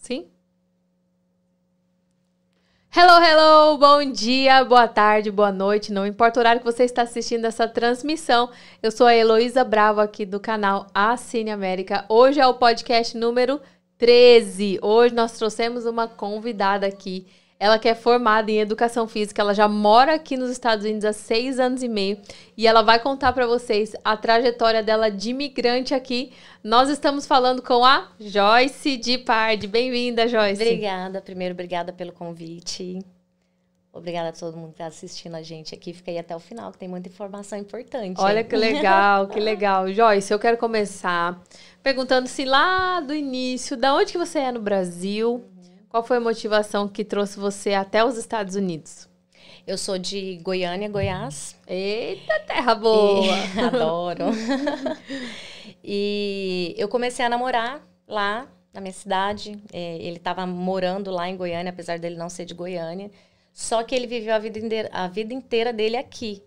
Sim? Hello, hello! Bom dia, boa tarde, boa noite. Não importa o horário que você está assistindo essa transmissão. Eu sou a Heloísa Bravo aqui do canal A Cine América. Hoje é o podcast número 13. Hoje nós trouxemos uma convidada aqui. Ela que é formada em educação física, ela já mora aqui nos Estados Unidos há seis anos e meio e ela vai contar para vocês a trajetória dela de imigrante aqui. Nós estamos falando com a Joyce de Pardi. Bem-vinda, Joyce. Obrigada. Primeiro, obrigada pelo convite. Obrigada a todo mundo que está assistindo a gente aqui. Fica aí até o final, que tem muita informação importante. Olha hein? que legal, que legal. Joyce, eu quero começar perguntando se lá do início, da onde que você é no Brasil? Qual foi a motivação que trouxe você até os Estados Unidos? Eu sou de Goiânia, Goiás. Eita, terra boa! E... Adoro. e eu comecei a namorar lá na minha cidade. É, ele estava morando lá em Goiânia, apesar dele não ser de Goiânia. Só que ele viveu a vida inteira, a vida inteira dele aqui.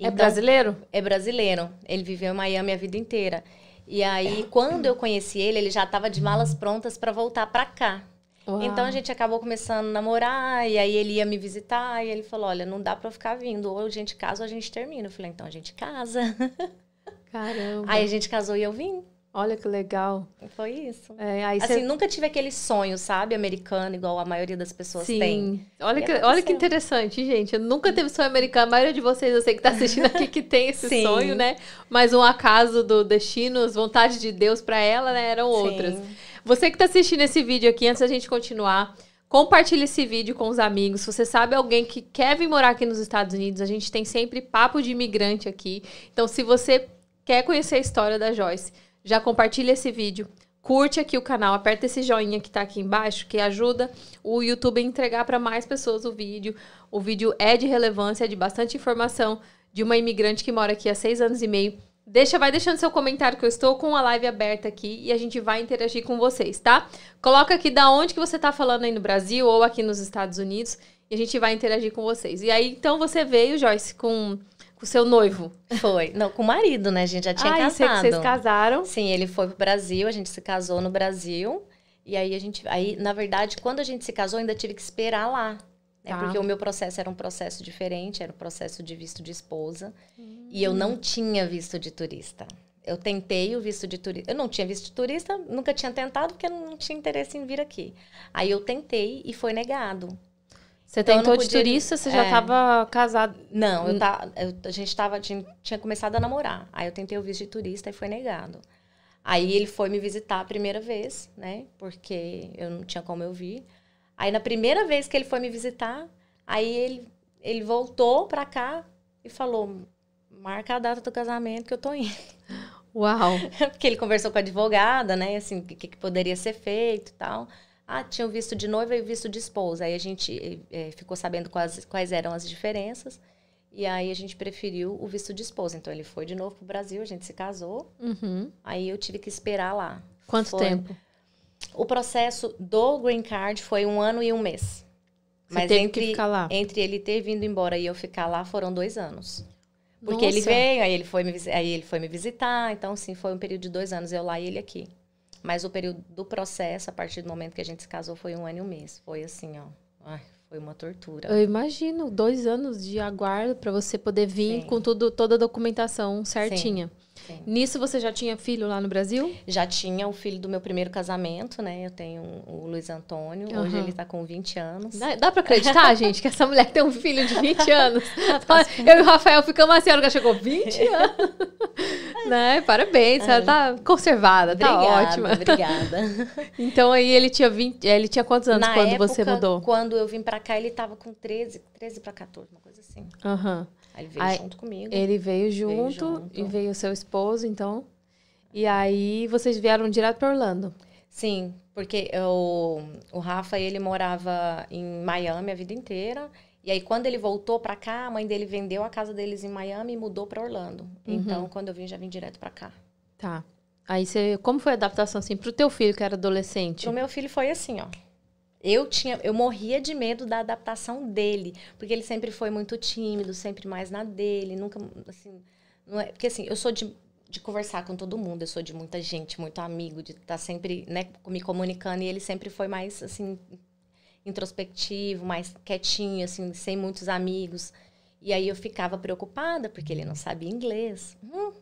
é brasileiro? É brasileiro. Ele viveu em Miami a vida inteira. E aí, quando eu conheci ele, ele já estava de malas prontas para voltar para cá. Uau. Então a gente acabou começando a namorar, e aí ele ia me visitar, e ele falou: Olha, não dá pra ficar vindo, ou a gente casa ou a gente termina. Eu falei: Então a gente casa. Caramba. Aí a gente casou e eu vim. Olha que legal. Foi isso. É, assim, cê... nunca tive aquele sonho, sabe, americano, igual a maioria das pessoas Sim. tem. Olha que, olha que interessante, gente. Eu nunca teve sonho americano. A maioria de vocês, eu sei que tá assistindo aqui, que tem esse Sim. sonho, né? Mas um acaso do destino, as vontades de Deus para ela, né, eram Sim. outras. Você que tá assistindo esse vídeo aqui, antes da gente continuar, compartilhe esse vídeo com os amigos. Se você sabe alguém que quer vir morar aqui nos Estados Unidos, a gente tem sempre papo de imigrante aqui. Então, se você quer conhecer a história da Joyce, já compartilha esse vídeo. Curte aqui o canal, aperta esse joinha que tá aqui embaixo, que ajuda o YouTube a entregar para mais pessoas o vídeo. O vídeo é de relevância, é de bastante informação de uma imigrante que mora aqui há seis anos e meio. Deixa, vai deixando seu comentário que eu estou com a live aberta aqui e a gente vai interagir com vocês, tá? Coloca aqui da onde que você tá falando aí no Brasil ou aqui nos Estados Unidos e a gente vai interagir com vocês. E aí, então, você veio, Joyce, com com seu noivo. Foi. Não, com o marido, né? A gente já tinha ah, casado. Vocês casaram? Sim, ele foi pro Brasil, a gente se casou no Brasil. E aí a gente. Aí, na verdade, quando a gente se casou, ainda tive que esperar lá. Né? Tá. Porque o meu processo era um processo diferente, era um processo de visto de esposa. Hum. E eu não tinha visto de turista. Eu tentei o visto de turista. Eu não tinha visto de turista, nunca tinha tentado, porque eu não tinha interesse em vir aqui. Aí eu tentei e foi negado. Você então, tentou de turista, você já estava casado? Não, eu tá, eu, a gente tava, tinha, tinha, começado a namorar. Aí eu tentei o visto de turista e foi negado. Aí ele foi me visitar a primeira vez, né? Porque eu não tinha como eu vir. Aí na primeira vez que ele foi me visitar, aí ele, ele voltou pra cá e falou: marca a data do casamento que eu tô indo. Uau! Porque ele conversou com a advogada, né? Assim, o que, que poderia ser feito e tal. Ah, tinha o visto de noiva e o visto de esposa. Aí a gente é, ficou sabendo quais, quais eram as diferenças. E aí a gente preferiu o visto de esposa. Então ele foi de novo pro Brasil, a gente se casou. Uhum. Aí eu tive que esperar lá. Quanto foi... tempo? O processo do green card foi um ano e um mês. Você Mas entre, entre ele ter vindo embora e eu ficar lá foram dois anos. Porque Nossa. ele veio, aí ele, foi me, aí ele foi me visitar. Então, sim, foi um período de dois anos, eu lá e ele aqui. Mas o período do processo, a partir do momento que a gente se casou, foi um ano e um mês. Foi assim, ó. Ai, foi uma tortura. Eu imagino, dois anos de aguardo para você poder vir Sim. com tudo, toda a documentação certinha. Sim. Nisso você já tinha filho lá no Brasil? Já tinha o filho do meu primeiro casamento, né? Eu tenho o Luiz Antônio. Hoje Aham. ele tá com 20 anos. Dá, dá pra acreditar, gente, que essa mulher tem um filho de 20 anos? Eu e o Rafael ficamos assim, a hora que ela chegou 20 anos. né? Parabéns, ela tá conservada, tá Obrigada, ótima. Obrigada. Então aí ele tinha 20, ele tinha quantos anos Na quando época, você mudou? quando eu vim pra cá, ele tava com 13, 13 pra 14, uma coisa assim. Aham. Aí ele veio Aí, junto comigo. Ele veio junto, junto. e veio o seu esposo, então. E aí vocês vieram direto para Orlando. Sim, porque eu, o Rafa, ele morava em Miami a vida inteira. E aí, quando ele voltou pra cá, a mãe dele vendeu a casa deles em Miami e mudou pra Orlando. Uhum. Então, quando eu vim, já vim direto pra cá. Tá. Aí você, como foi a adaptação assim pro teu filho que era adolescente? O meu filho foi assim, ó. Eu tinha, eu morria de medo da adaptação dele, porque ele sempre foi muito tímido, sempre mais na dele, nunca assim, não é, porque assim, eu sou de de conversar com todo mundo. Eu sou de muita gente, muito amigo, de estar tá sempre né, me comunicando. E ele sempre foi mais, assim, introspectivo, mais quietinho, assim, sem muitos amigos. E aí eu ficava preocupada, porque ele não sabia inglês. Hum.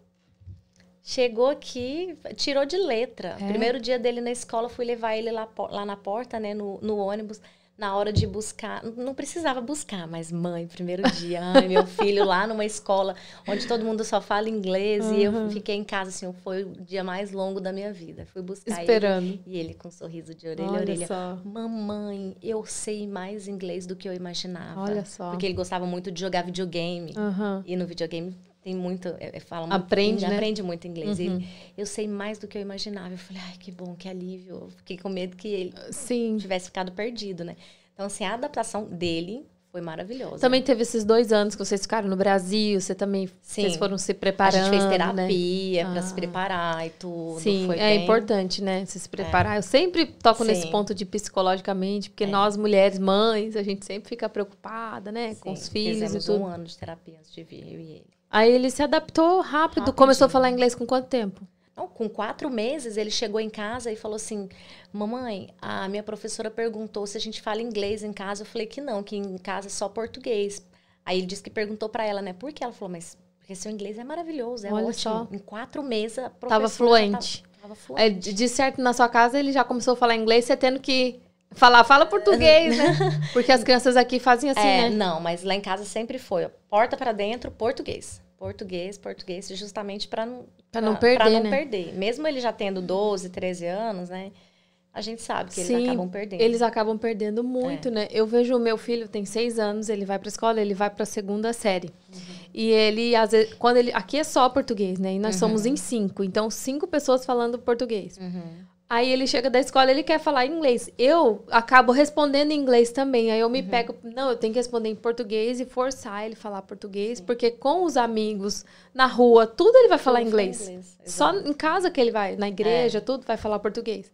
Chegou aqui, tirou de letra. É. Primeiro dia dele na escola, fui levar ele lá, lá na porta, né, no, no ônibus na hora de buscar, não precisava buscar, mas mãe, primeiro dia, ai, meu filho lá numa escola onde todo mundo só fala inglês uhum. e eu fiquei em casa, assim, foi o dia mais longo da minha vida. Fui buscar Esperando. ele e ele com um sorriso de orelha Olha a orelha. Só. Mamãe, eu sei mais inglês do que eu imaginava. Olha só. Porque ele gostava muito de jogar videogame. Uhum. E no videogame tem muito, é, fala aprende, muito, né? aprende muito inglês. Uhum. Ele, eu sei mais do que eu imaginava. Eu falei, ai, que bom, que alívio. Eu fiquei com medo que ele Sim. tivesse ficado perdido, né? Então, assim, a adaptação dele foi maravilhosa. Também teve esses dois anos que vocês ficaram no Brasil, você também Sim. vocês foram se preparando. A gente fez né? terapia né? para ah. se preparar e tudo. Sim, é bem... importante, né? Se, se preparar. É. Eu sempre toco Sim. nesse ponto de psicologicamente, porque é. nós, mulheres, mães, a gente sempre fica preocupada, né? Sim. Com os filhos Fizemos e tudo. um ano de terapia antes de vir, eu e ele. Aí ele se adaptou rápido. Rapidinho. Começou a falar inglês com quanto tempo? Não, com quatro meses, ele chegou em casa e falou assim: Mamãe, a minha professora perguntou se a gente fala inglês em casa. Eu falei que não, que em casa é só português. Aí ele disse que perguntou para ela, né? Por que? Ela falou: Mas porque seu inglês é maravilhoso, é Olha ótimo. Só. Em quatro meses, a professora. Tava fluente. Tava, tava fluente. Aí, de certo, na sua casa, ele já começou a falar inglês, você tendo que. Falar, fala português, né? Porque as crianças aqui fazem assim, é, né? Não, mas lá em casa sempre foi, porta para dentro, português português, português, justamente para não, pra não perder. Pra não né? perder. Mesmo ele já tendo 12, 13 anos, né? A gente sabe que Sim, eles acabam perdendo. Eles acabam perdendo muito, é. né? Eu vejo o meu filho, tem seis anos, ele vai para escola, ele vai para a segunda série. Uhum. E ele, às vezes, quando ele. Aqui é só português, né? E nós uhum. somos em cinco. Então, cinco pessoas falando português. Uhum. Aí ele chega da escola, ele quer falar inglês. Eu acabo respondendo em inglês também. Aí eu me uhum. pego, não, eu tenho que responder em português e forçar ele a falar português, Sim. porque com os amigos na rua, tudo ele vai falar inglês. inglês. Só em casa que ele vai, na igreja, é. tudo vai falar português.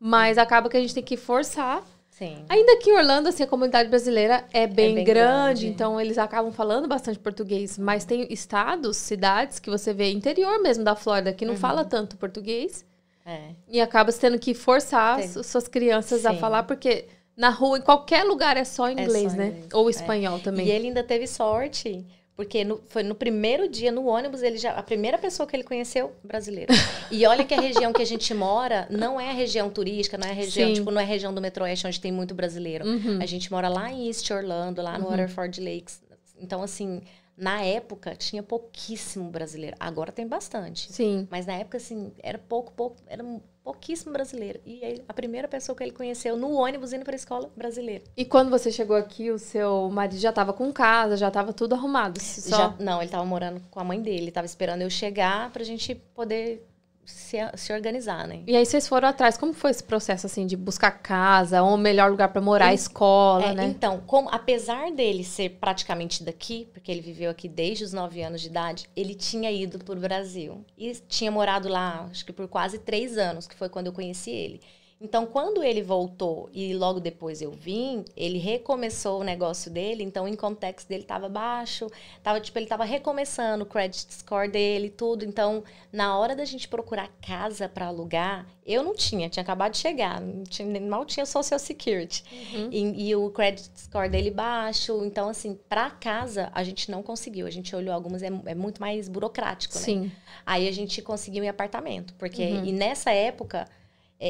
Mas acaba que a gente tem que forçar. Sim. Ainda que em Orlando, assim, a comunidade brasileira é bem, é bem grande, grande, então eles acabam falando bastante português. Mas tem estados, cidades que você vê, interior mesmo da Flórida, que não uhum. fala tanto português. É. E acaba tendo que forçar Tem. suas crianças Sim. a falar, porque na rua, em qualquer lugar, é só inglês, é só né? Inglês. Ou é. espanhol é. também. E ele ainda teve sorte, porque no, foi no primeiro dia no ônibus, ele já a primeira pessoa que ele conheceu, brasileiro. E olha que a região que a gente mora não é a região turística, não é a região, Sim. tipo, não é a região do Metroeste onde tem muito brasileiro. Uhum. A gente mora lá em East Orlando, lá no uhum. Waterford Lakes. Então, assim, na época, tinha pouquíssimo brasileiro. Agora tem bastante. Sim. Mas na época, assim, era pouco, pouco, era pouquíssimo brasileiro. E ele, a primeira pessoa que ele conheceu no ônibus indo para a escola, brasileiro. E quando você chegou aqui, o seu marido já estava com casa, já estava tudo arrumado? Só... Já, não, ele estava morando com a mãe dele. Estava esperando eu chegar para a gente poder se, se organizar, né? E aí vocês foram atrás. Como foi esse processo, assim, de buscar casa, ou melhor lugar para morar, ele, escola, é, né? Então, como, apesar dele ser praticamente daqui, porque ele viveu aqui desde os nove anos de idade, ele tinha ido para o Brasil. E tinha morado lá, acho que por quase três anos, que foi quando eu conheci ele. Então, quando ele voltou e logo depois eu vim, ele recomeçou o negócio dele, então o income tax dele estava baixo, tava tipo ele estava recomeçando o credit score dele, tudo. Então, na hora da gente procurar casa para alugar, eu não tinha, tinha acabado de chegar, tinha, mal tinha social security. Uhum. E, e, o credit score dele baixo, então assim, para casa a gente não conseguiu. A gente olhou algumas é, é muito mais burocrático, né? Sim. Aí a gente conseguiu em apartamento, porque uhum. e nessa época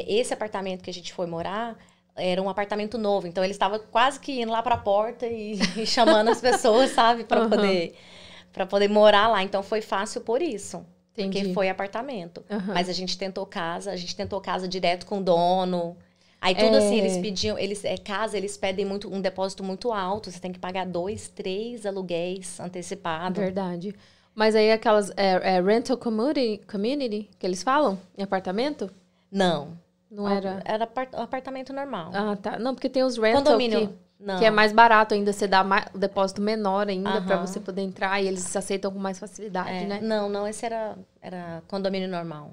esse apartamento que a gente foi morar era um apartamento novo, então ele estava quase que indo lá para a porta e, e, chamando as pessoas, sabe, para uhum. poder para poder morar lá. Então foi fácil por isso. Entendi. Porque foi apartamento. Uhum. Mas a gente tentou casa, a gente tentou casa direto com o dono. Aí tudo é... assim, eles pediam, eles é casa, eles pedem muito um depósito muito alto. Você tem que pagar dois, três aluguéis antecipados. Verdade. Mas aí aquelas é, é rental community, community que eles falam em apartamento? Não. Não era? Era apartamento normal. Ah, tá. Não, porque tem os rental Condomínio. Que, não. que é mais barato ainda, você dá mais, o depósito menor ainda para você poder entrar e eles se aceitam com mais facilidade, é. né? Não, não, esse era, era condomínio normal.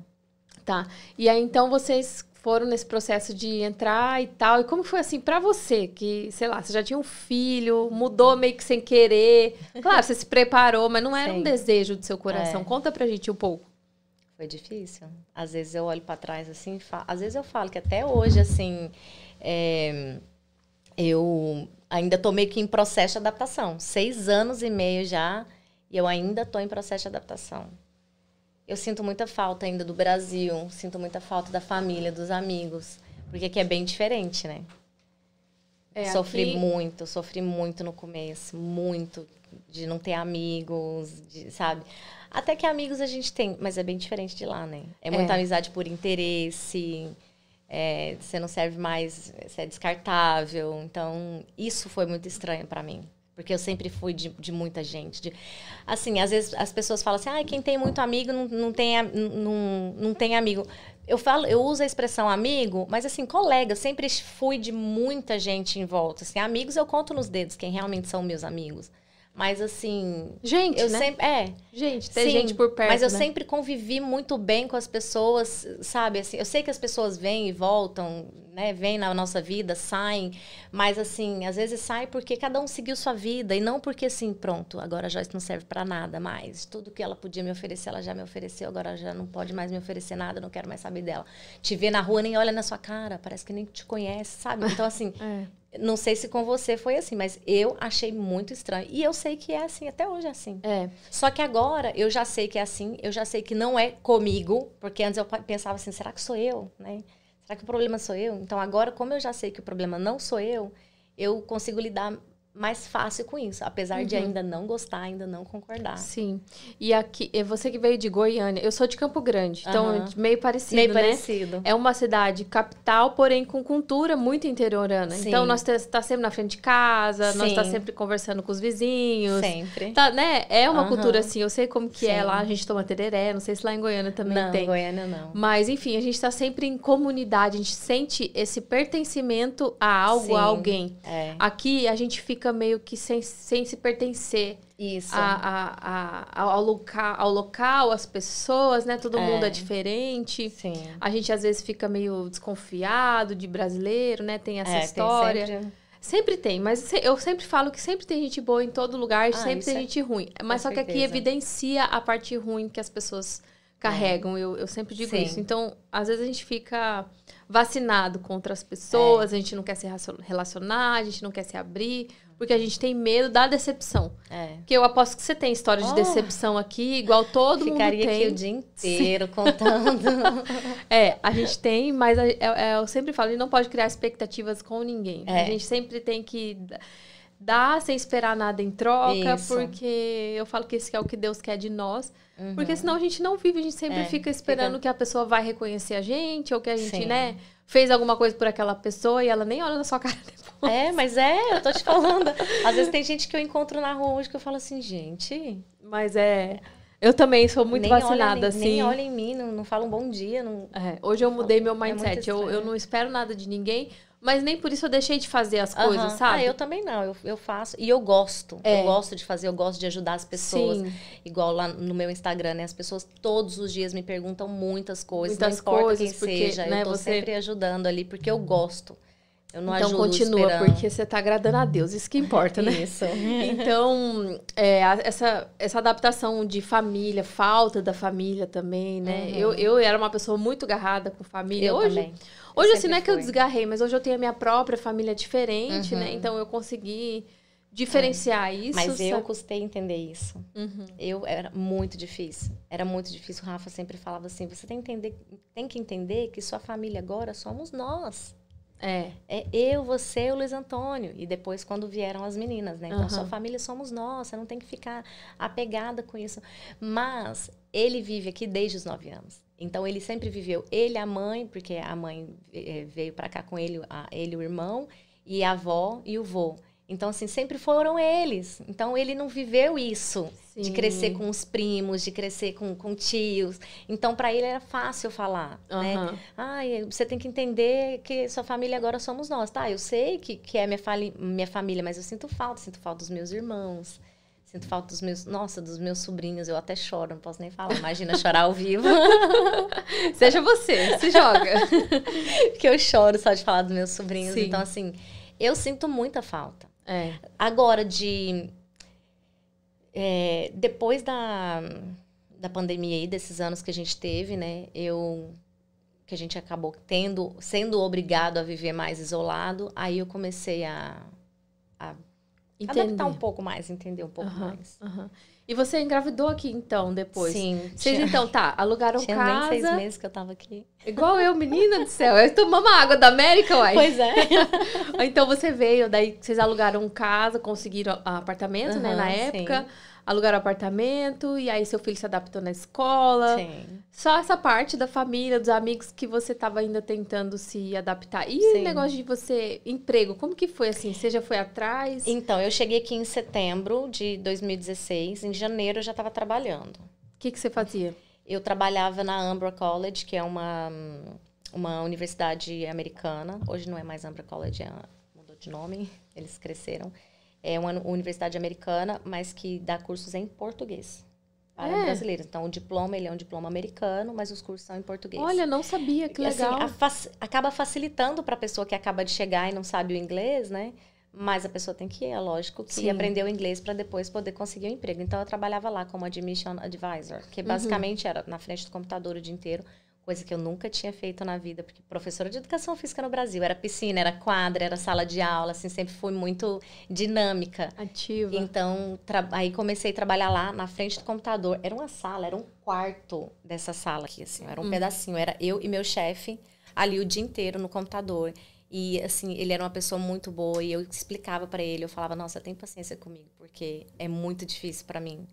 Tá. E aí então vocês foram nesse processo de entrar e tal. E como foi assim para você, que, sei lá, você já tinha um filho, mudou meio que sem querer. Claro, você se preparou, mas não era Sim. um desejo do seu coração. É. Conta pra gente um pouco. Foi difícil. Às vezes eu olho para trás assim, falo, às vezes eu falo que até hoje, assim, é, eu ainda tô meio que em processo de adaptação. Seis anos e meio já, e eu ainda tô em processo de adaptação. Eu sinto muita falta ainda do Brasil, sinto muita falta da família, dos amigos, porque aqui é bem diferente, né? É, sofri aqui... muito, sofri muito no começo, muito de não ter amigos, de, sabe? Até que amigos a gente tem, mas é bem diferente de lá, né? É muita é. amizade por interesse, é, você não serve mais, você é descartável. Então, isso foi muito estranho para mim. Porque eu sempre fui de, de muita gente. De, assim, às vezes as pessoas falam assim, ah, quem tem muito amigo não, não, tem, não, não tem amigo. Eu falo, eu uso a expressão amigo, mas assim, colega, eu sempre fui de muita gente em volta. Assim, amigos eu conto nos dedos quem realmente são meus amigos. Mas assim. Gente, eu né? sempre. É. Gente, tem sim, gente por perto. Mas eu né? sempre convivi muito bem com as pessoas, sabe? Assim, eu sei que as pessoas vêm e voltam, né? Vêm na nossa vida, saem. Mas assim, às vezes sai porque cada um seguiu sua vida. E não porque assim, pronto, agora a Joyce não serve para nada mais. Tudo que ela podia me oferecer, ela já me ofereceu, agora já não pode mais me oferecer nada, não quero mais saber dela. Te vê na rua, nem olha na sua cara, parece que nem te conhece, sabe? Então, assim. é. Não sei se com você foi assim, mas eu achei muito estranho. E eu sei que é assim, até hoje é assim. É. Só que agora eu já sei que é assim, eu já sei que não é comigo, porque antes eu pensava assim, será que sou eu, né? Será que o problema sou eu? Então agora, como eu já sei que o problema não sou eu, eu consigo lidar mais fácil com isso, apesar uhum. de ainda não gostar, ainda não concordar. Sim. E aqui, você que veio de Goiânia, eu sou de Campo Grande, então uhum. meio parecido, meio né? parecido. É uma cidade capital, porém com cultura muito interiorana. Sim. Então nós está sempre na frente de casa, Sim. nós está sempre conversando com os vizinhos. Sempre. Tá, né? É uma uhum. cultura assim, eu sei como que é Sim. é lá, a gente toma tereré, não sei se lá em Goiânia também não, tem. Não, Goiânia não. Mas enfim, a gente está sempre em comunidade, a gente sente esse pertencimento a algo, a alguém. É. Aqui a gente fica meio que sem sem, se pertencer Isso. A, a, a, ao, local, ao local, às pessoas, né? Todo é. mundo é diferente. Sim. A gente às vezes fica meio desconfiado de brasileiro, né? Tem essa é, história. Tem sempre... Sempre tem, mas eu sempre falo que sempre tem gente boa em todo lugar, ah, sempre tem é... gente ruim. Mas Com só certeza. que aqui evidencia a parte ruim que as pessoas carregam. É. Eu, eu sempre digo Sim. isso. Então, às vezes a gente fica vacinado contra as pessoas, é. a gente não quer se relacionar, a gente não quer se abrir porque a gente tem medo da decepção. É. Porque eu aposto que você tem história de oh, decepção aqui, igual todo mundo tem. Ficaria aqui o dia inteiro Sim. contando. é, a gente tem, mas é, é, eu sempre falo, a gente não pode criar expectativas com ninguém. É. A gente sempre tem que dar sem esperar nada em troca, Isso. porque eu falo que esse é o que Deus quer de nós. Uhum. Porque senão a gente não vive, a gente sempre é, fica esperando fica... que a pessoa vai reconhecer a gente, ou que a gente, Sim. né, fez alguma coisa por aquela pessoa e ela nem olha na sua cara depois. É, mas é, eu tô te falando. Às vezes tem gente que eu encontro na rua hoje que eu falo assim, gente. Mas é. Eu também sou muito nem vacinada, olha, assim. Nem olha em mim, não, não fala um bom dia. Não... É, hoje eu mudei meu mindset. É eu, eu não espero nada de ninguém. Mas nem por isso eu deixei de fazer as uhum. coisas, sabe? Ah, eu também não. Eu, eu faço. E eu gosto. É. Eu gosto de fazer, eu gosto de ajudar as pessoas. Sim. Igual lá no meu Instagram, né? As pessoas todos os dias me perguntam muitas coisas. Muitas não importa coisas, quem porque, seja. Né, eu tô você... sempre ajudando ali, porque eu gosto. Eu não então continua, esperando. porque você está agradando a Deus, isso que importa, né? Isso. então, é, essa, essa adaptação de família, falta da família também, né? Uhum. Eu, eu era uma pessoa muito agarrada com família. Eu hoje, também. Hoje, eu assim, não é que eu desgarrei, mas hoje eu tenho a minha própria família diferente, né? uhum. né? Então, eu consegui diferenciar é. isso. Mas sabe? eu custei entender isso. Uhum. Eu era muito difícil. Era muito difícil. O Rafa sempre falava assim: você tem que entender, tem que entender que sua família agora somos nós. É. É eu, você, o Luiz Antônio. E depois, quando vieram as meninas, né? Então, uhum. sua família somos nós. Você não tem que ficar apegada com isso. Mas ele vive aqui desde os nove anos. Então, ele sempre viveu. Ele, a mãe, porque a mãe eh, veio para cá com ele, a, ele, o irmão, e a avó e o vô. Então, assim, sempre foram eles. Então, ele não viveu isso Sim. de crescer com os primos, de crescer com, com tios. Então, para ele era fácil falar, uhum. né? Ah, você tem que entender que sua família agora somos nós. Tá, eu sei que, que é minha, minha família, mas eu sinto falta. Sinto falta dos meus irmãos. Sinto falta dos meus... Nossa, dos meus sobrinhos. Eu até choro, não posso nem falar. Imagina chorar ao vivo. Seja você, se joga. Porque eu choro só de falar dos meus sobrinhos. Sim. Então, assim, eu sinto muita falta. É. Agora, de. É, depois da, da pandemia aí, desses anos que a gente teve, né? Eu que a gente acabou tendo, sendo obrigado a viver mais isolado, aí eu comecei a, a adaptar um pouco mais, entender um pouco Uhum, mais. uhum. E você engravidou aqui então, depois? Sim. Vocês tinha- então, tá, alugaram tinha casa. nem seis meses que eu tava aqui. Igual eu, menina do céu. Eu tomamos água da América, uai. Pois é. Então você veio, daí vocês alugaram casa, conseguiram apartamento, né? Aham, Na sim. Alugaram apartamento, e aí seu filho se adaptou na escola. Sim. Só essa parte da família, dos amigos que você tava ainda tentando se adaptar. E Sim. o negócio de você, emprego, como que foi assim? Você já foi atrás? Então, eu cheguei aqui em setembro de 2016. Em janeiro eu já estava trabalhando. O que, que você fazia? Eu trabalhava na Ambra College, que é uma, uma universidade americana. Hoje não é mais Ambra College, é, mudou de nome, eles cresceram. É uma universidade americana, mas que dá cursos em português para É. brasileiros. Então, o diploma ele é um diploma americano, mas os cursos são em português. Olha, não sabia, que assim, legal. a fac- acaba facilitando para a pessoa que acaba de chegar e não sabe o inglês, né? Mas a pessoa tem que, é lógico, que Sim. aprender o inglês para depois poder conseguir um emprego. Então eu trabalhava lá como admission advisor, Uhum. que basicamente era na frente do computador o dia inteiro, coisa que eu nunca tinha feito na vida, porque professora de educação física no Brasil era piscina, era quadra, era sala de aula, assim, sempre fui muito dinâmica. Ativa. Então, aí comecei a trabalhar lá na frente do computador. Era uma sala, era um quarto dessa sala aqui, assim, era um pedacinho. Era eu e meu chefe ali o dia inteiro no computador. E, assim, ele era uma pessoa muito boa e eu explicava pra ele. Eu falava, nossa, tem paciência comigo, porque é muito difícil pra mim.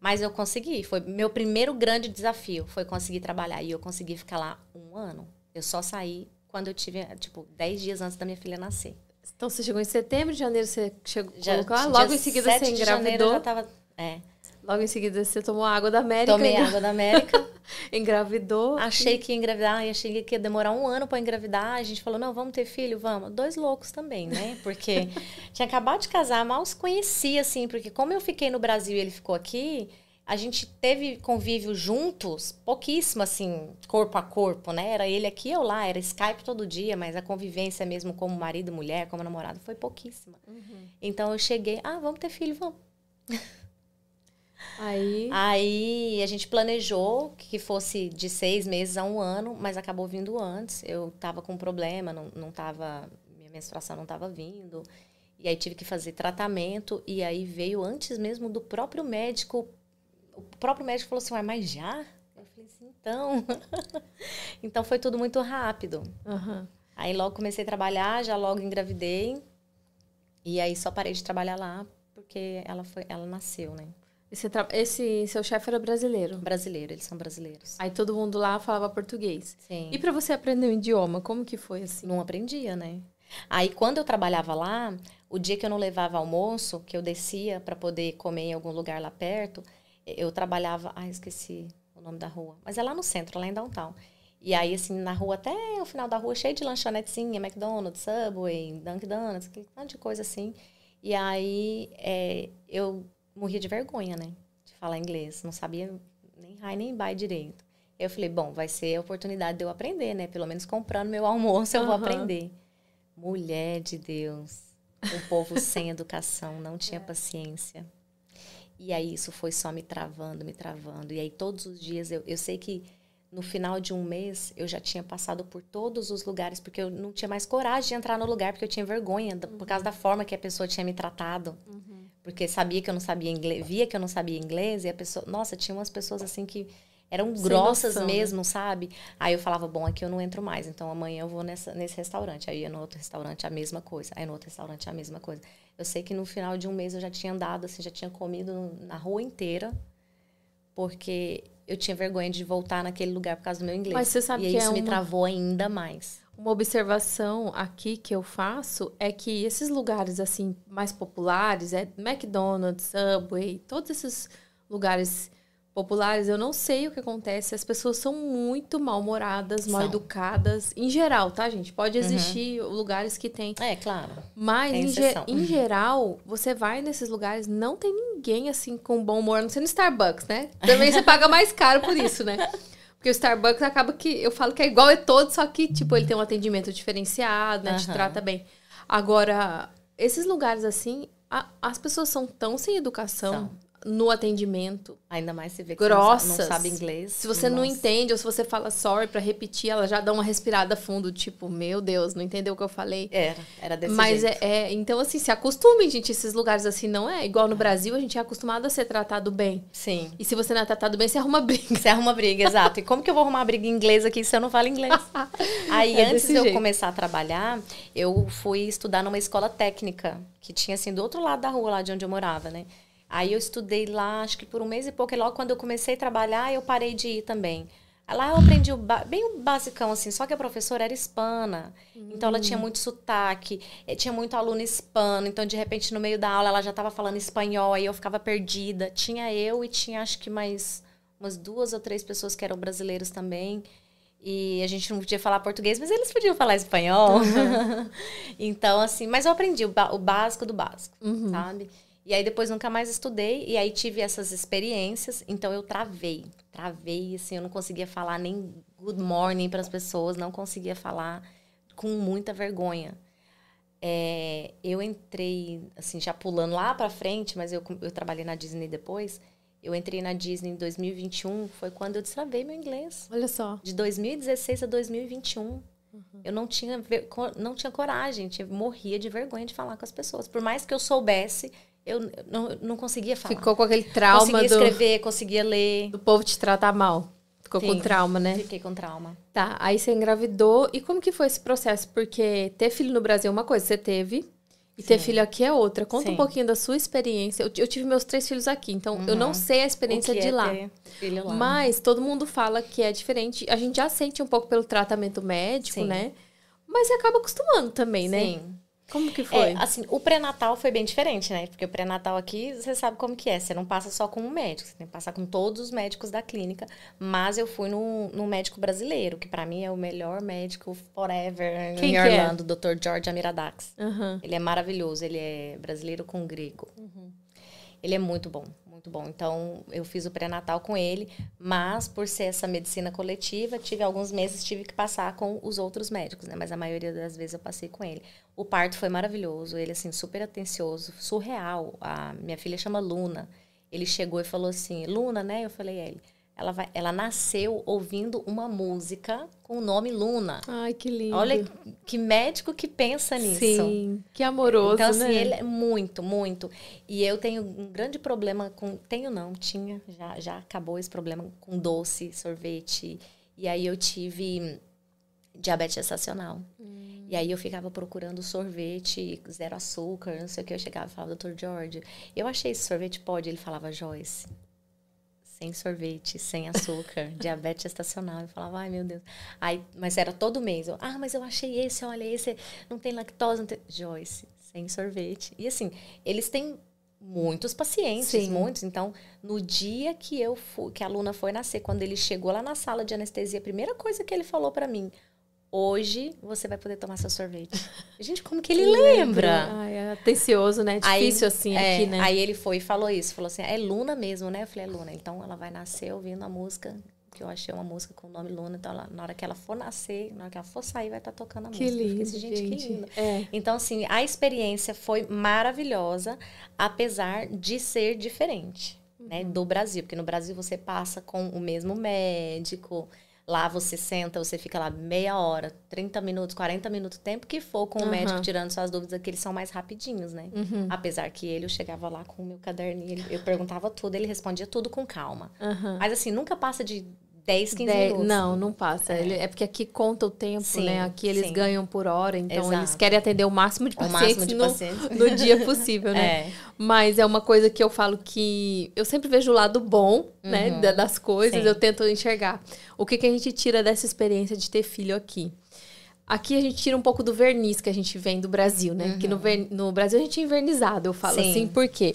Mas eu consegui. Foi meu primeiro grande desafio, foi conseguir trabalhar. E eu consegui ficar lá um ano. Eu só saí quando eu tive, tipo, 10 dias antes da minha filha nascer. Então você chegou em setembro, de janeiro você chegou Já, colocou logo em seguida 7 você de janeiro eu engravidou. já tava... É, Logo em seguida você tomou água da América. tomei engra- água da América. Engravidou. Achei que ia engravidar, e achei que ia demorar um ano para engravidar. A gente falou, não, vamos ter filho, vamos. Dois loucos também, né? Porque tinha acabado de casar, mal se conhecia, assim, porque como eu fiquei no Brasil e ele ficou aqui, a gente teve convívio juntos, pouquíssimo, assim, corpo a corpo, né? Era ele aqui, eu lá, era Skype todo dia, mas a convivência mesmo como marido, mulher, como namorado, foi pouquíssima. Então eu cheguei, ah, vamos ter filho, vamos. Aí. Aí a gente planejou que fosse de seis meses a um ano, mas acabou vindo antes. Eu tava com um problema, não, não tava. Minha menstruação não tava vindo. E aí tive que fazer tratamento. E aí veio antes mesmo do próprio médico. O próprio médico falou assim: Ué, mas já? Eu falei assim, então. então foi tudo muito rápido. Aham. Aí logo comecei a trabalhar, já logo engravidei. E aí só parei de trabalhar lá porque ela, foi, ela nasceu, né? Esse, esse seu chefe era brasileiro. Brasileiro, eles são brasileiros. Aí todo mundo lá falava português. Sim. E pra você aprender o idioma, como que foi assim? Não aprendia, né? Aí quando eu trabalhava lá, o dia que eu não levava almoço, que eu descia para poder comer em algum lugar lá perto, eu trabalhava, ai, esqueci o nome da rua, mas é lá no centro, lá em downtown. E aí assim, na rua até o final da rua cheio de lanchonetezinha, McDonald's, Subway, Dunkin' Donuts, aquele tanto de coisa assim. E aí é, eu morria de vergonha, né? De falar inglês, não sabia nem hi nem bye direito. Eu falei, bom, vai ser a oportunidade de eu aprender, né? Pelo menos comprando meu almoço eu vou aprender. Mulher de Deus. Um povo sem educação, não tinha paciência. E aí isso foi só me travando, me travando. E aí todos os dias eu, eu sei que no final de um mês eu já tinha passado por todos os lugares, porque eu não tinha mais coragem de entrar no lugar, porque eu tinha vergonha, da- por causa da forma que a pessoa tinha me tratado. Porque sabia que eu não sabia inglês, via que eu não sabia inglês, e a pessoa. Nossa, tinha umas pessoas assim que eram Sem grossas noção, né? mesmo, sabe? Aí eu falava, bom, aqui eu não entro mais, então amanhã eu vou nessa, nesse restaurante. Aí ia no outro restaurante a mesma coisa. Aí no outro restaurante a mesma coisa. Eu sei que no final de um mês eu já tinha andado, assim, já tinha comido na rua inteira, porque eu tinha vergonha de voltar naquele lugar por causa do meu inglês. Mas você sabe e que é isso me uma- travou ainda mais. Uma observação aqui que eu faço é que esses lugares assim mais populares, é McDonald's, Subway, todos esses lugares populares, eu não sei o que acontece, as pessoas são muito mal-humoradas, mal educadas, em geral, tá, gente? Pode existir lugares que tem, É, claro. mas em, ge- em geral, você vai nesses lugares, não tem ninguém assim com bom humor, não ser no Starbucks, né? Também você paga mais caro por isso, né? Porque o Starbucks acaba que eu falo que é igual a todos, só que, tipo, ele tem um atendimento diferenciado, né? Te Aham. trata bem. Agora, esses lugares assim, a- as pessoas são tão sem educação. No atendimento. Ainda mais se vê que grossas. você não sabe inglês. Se você não Nossa. entende ou se você fala sorry pra repetir, ela já dá uma respirada fundo, tipo, meu Deus, não entendeu o que eu falei. Era, era desse Mas jeito. é, é- então assim, se acostumem, gente, esses lugares assim não é igual no Brasil, a gente é acostumado a ser tratado bem. Sim. E se você não é tratado bem, você arruma briga. Você arruma briga, exato. E como que eu vou arrumar briga em inglês aqui se eu não falo inglês? Aí, É antes de eu jeito. começar a trabalhar, eu fui estudar numa escola técnica, que tinha, assim, do outro lado da rua, lá de onde eu morava, né? Aí eu estudei lá, acho que por um mês e pouco, e logo quando eu comecei a trabalhar, eu parei de ir também. Lá eu aprendi o bem o basicão, assim, só que a professora era hispana. Então ela tinha muito sotaque, eh, tinha muito aluno hispano. Então, de repente, no meio da aula, ela já estava falando espanhol, aí eu ficava perdida. Tinha eu e tinha, acho que mais umas duas ou três pessoas que eram brasileiros também. E a gente não podia falar português, mas eles podiam falar espanhol. então, assim, mas eu aprendi o, o básico do básico, sabe? E aí depois nunca mais estudei, e aí tive essas experiências, então eu travei. Travei, assim, eu não conseguia falar nem good morning para as pessoas, não conseguia falar com muita vergonha. É, eu entrei, assim, já pulando lá pra frente, mas eu, eu trabalhei na Disney depois. Eu entrei na Disney em 2021, foi quando eu destravei meu inglês. Olha só. De 2016 a 2021. Eu não tinha, não tinha coragem, eu morria de vergonha de falar com as pessoas. Por mais que eu soubesse, eu não, não conseguia falar. Ficou com aquele trauma conseguia do, escrever, conseguia ler. do povo te tratar mal. Ficou com Sim. trauma, né? Fiquei com trauma. Tá, aí você engravidou. E como que foi esse processo? Porque ter filho no Brasil é uma coisa, você teve. E ter Sim. filho aqui é outra. Conta um Sim. pouquinho da sua experiência. Eu, eu tive meus três filhos aqui, então eu não Uhum. sei a O experiência de é lá. ter filho lá. Mas todo mundo fala que é diferente. A gente já sente um pouco pelo tratamento médico, né? Mas você acaba acostumando também, né? Sim. Como que foi? É, assim, o pré-natal foi bem diferente, né? Porque o pré-natal aqui, você sabe como que é. Você não passa só com um médico, você tem que passar com todos os médicos da clínica. Mas eu fui num, num médico brasileiro, que pra mim é o melhor médico forever Quem em é? Orlando, o Dr. George Amiradax. Aham. Ele é maravilhoso, ele é brasileiro com grego. Ele é muito bom, muito bom. Então, eu fiz o pré-natal com ele, mas por ser essa medicina coletiva, tive alguns meses tive que passar com os outros médicos, né? Mas a maioria das vezes eu passei com ele. O parto foi maravilhoso, ele assim super atencioso, surreal. A minha filha chama Luna. Ele chegou e falou assim: "Luna, né?" Eu falei a ele. Ela vai, ela nasceu ouvindo uma música com o nome Luna. Ai, que lindo. Olha que médico que pensa nisso. Sim, que amoroso, Então, assim, né? ele é muito, muito. E eu tenho um grande problema com. Tenho não, tinha, já, já acabou esse problema com doce, sorvete. E aí eu tive diabetes gestacional. E aí eu ficava procurando sorvete, zero açúcar, não sei o que. Eu chegava e falava, doutor George, eu achei esse sorvete, pode? Ele falava, Joyce, sem sorvete, sem açúcar, diabetes gestacional. Eu falava, ai meu Deus. Aí, mas era todo mês. Eu, ah, mas eu achei esse, olha, esse não tem lactose, não tem. Joyce, sem sorvete. E assim, eles têm muitos pacientes, Sim. muitos. Então, no dia que eu fui, que a Luna foi nascer, quando ele chegou lá na sala de anestesia, a primeira coisa que ele falou pra mim, hoje você vai poder tomar seu sorvete. Gente, como que ele lembra? Ai, é atencioso, né? Aí, Difícil assim é, aqui, né? Aí ele foi e falou isso. Falou assim, é Luna mesmo, né? Eu falei, é Luna. Então, ela vai nascer ouvindo a música, que eu achei uma música com o nome Luna. Então, ela- na hora que ela for nascer, na hora que ela for sair, vai estar tocando a que música. Lindo, assim, gente. que lindo. É. Então, assim, a experiência foi maravilhosa, apesar de ser diferente, né, Uhum. do Brasil. Porque no Brasil você passa com o mesmo médico, lá você senta, você fica lá meia hora, 30 minutos, 40 minutos, o tempo que for com o Aham. médico tirando suas dúvidas, que eles são mais rapidinhos, né? Uhum. Apesar que ele, eu chegava lá com o meu caderninho, eu perguntava tudo, ele respondia tudo com calma. Aham. Mas assim, nunca passa de 10, 15 Dez- minutos. Não, não passa. É. Ele- É. porque aqui conta o tempo, Sim, né? Aqui eles sim. ganham por hora, então eles Exato. querem atender o máximo de pacientes, máximo de no, pacientes. no dia possível, né? É. Mas é uma coisa que eu falo que eu sempre vejo o lado bom, né, Uhum. da- das coisas, Sim. eu tento enxergar. O que, que a gente tira dessa experiência de ter filho aqui? Aqui a gente tira um pouco do verniz que a gente vem do Brasil, né? Que no, ver- no Brasil a gente é invernizado, eu falo Uhum. Sim. assim, por quê?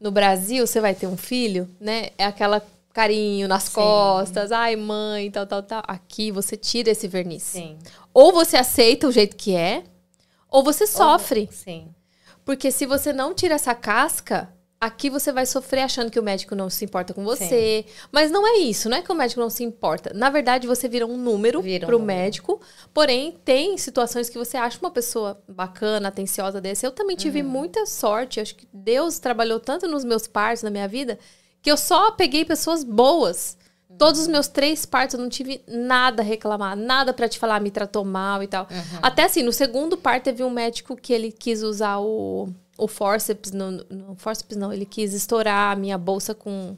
No Brasil, você vai ter um filho, né? É aquela carinho nas Sim. costas, ai mãe, tal, tal, tal. Aqui você tira esse verniz. Sim. Ou você aceita o jeito que é, ou você sofre. Sim. Porque se você não tira essa casca, Aqui você vai sofrer achando que o médico não se importa com você. Sim. Mas não é isso, não é que o médico não se importa. Na verdade, você vira um número vira um pro número. médico. Porém, tem situações que você acha uma pessoa bacana, atenciosa desse. Eu também tive uhum. muita sorte. Acho que Deus trabalhou tanto nos meus partos, na minha vida, que eu só peguei pessoas boas. Todos os meus três partos eu não tive nada a reclamar, nada para te falar, me tratou mal e tal. Uhum. Até assim, no segundo parto teve um médico que ele quis usar o o forceps, não, não, forceps não, ele quis estourar a minha bolsa com uhum.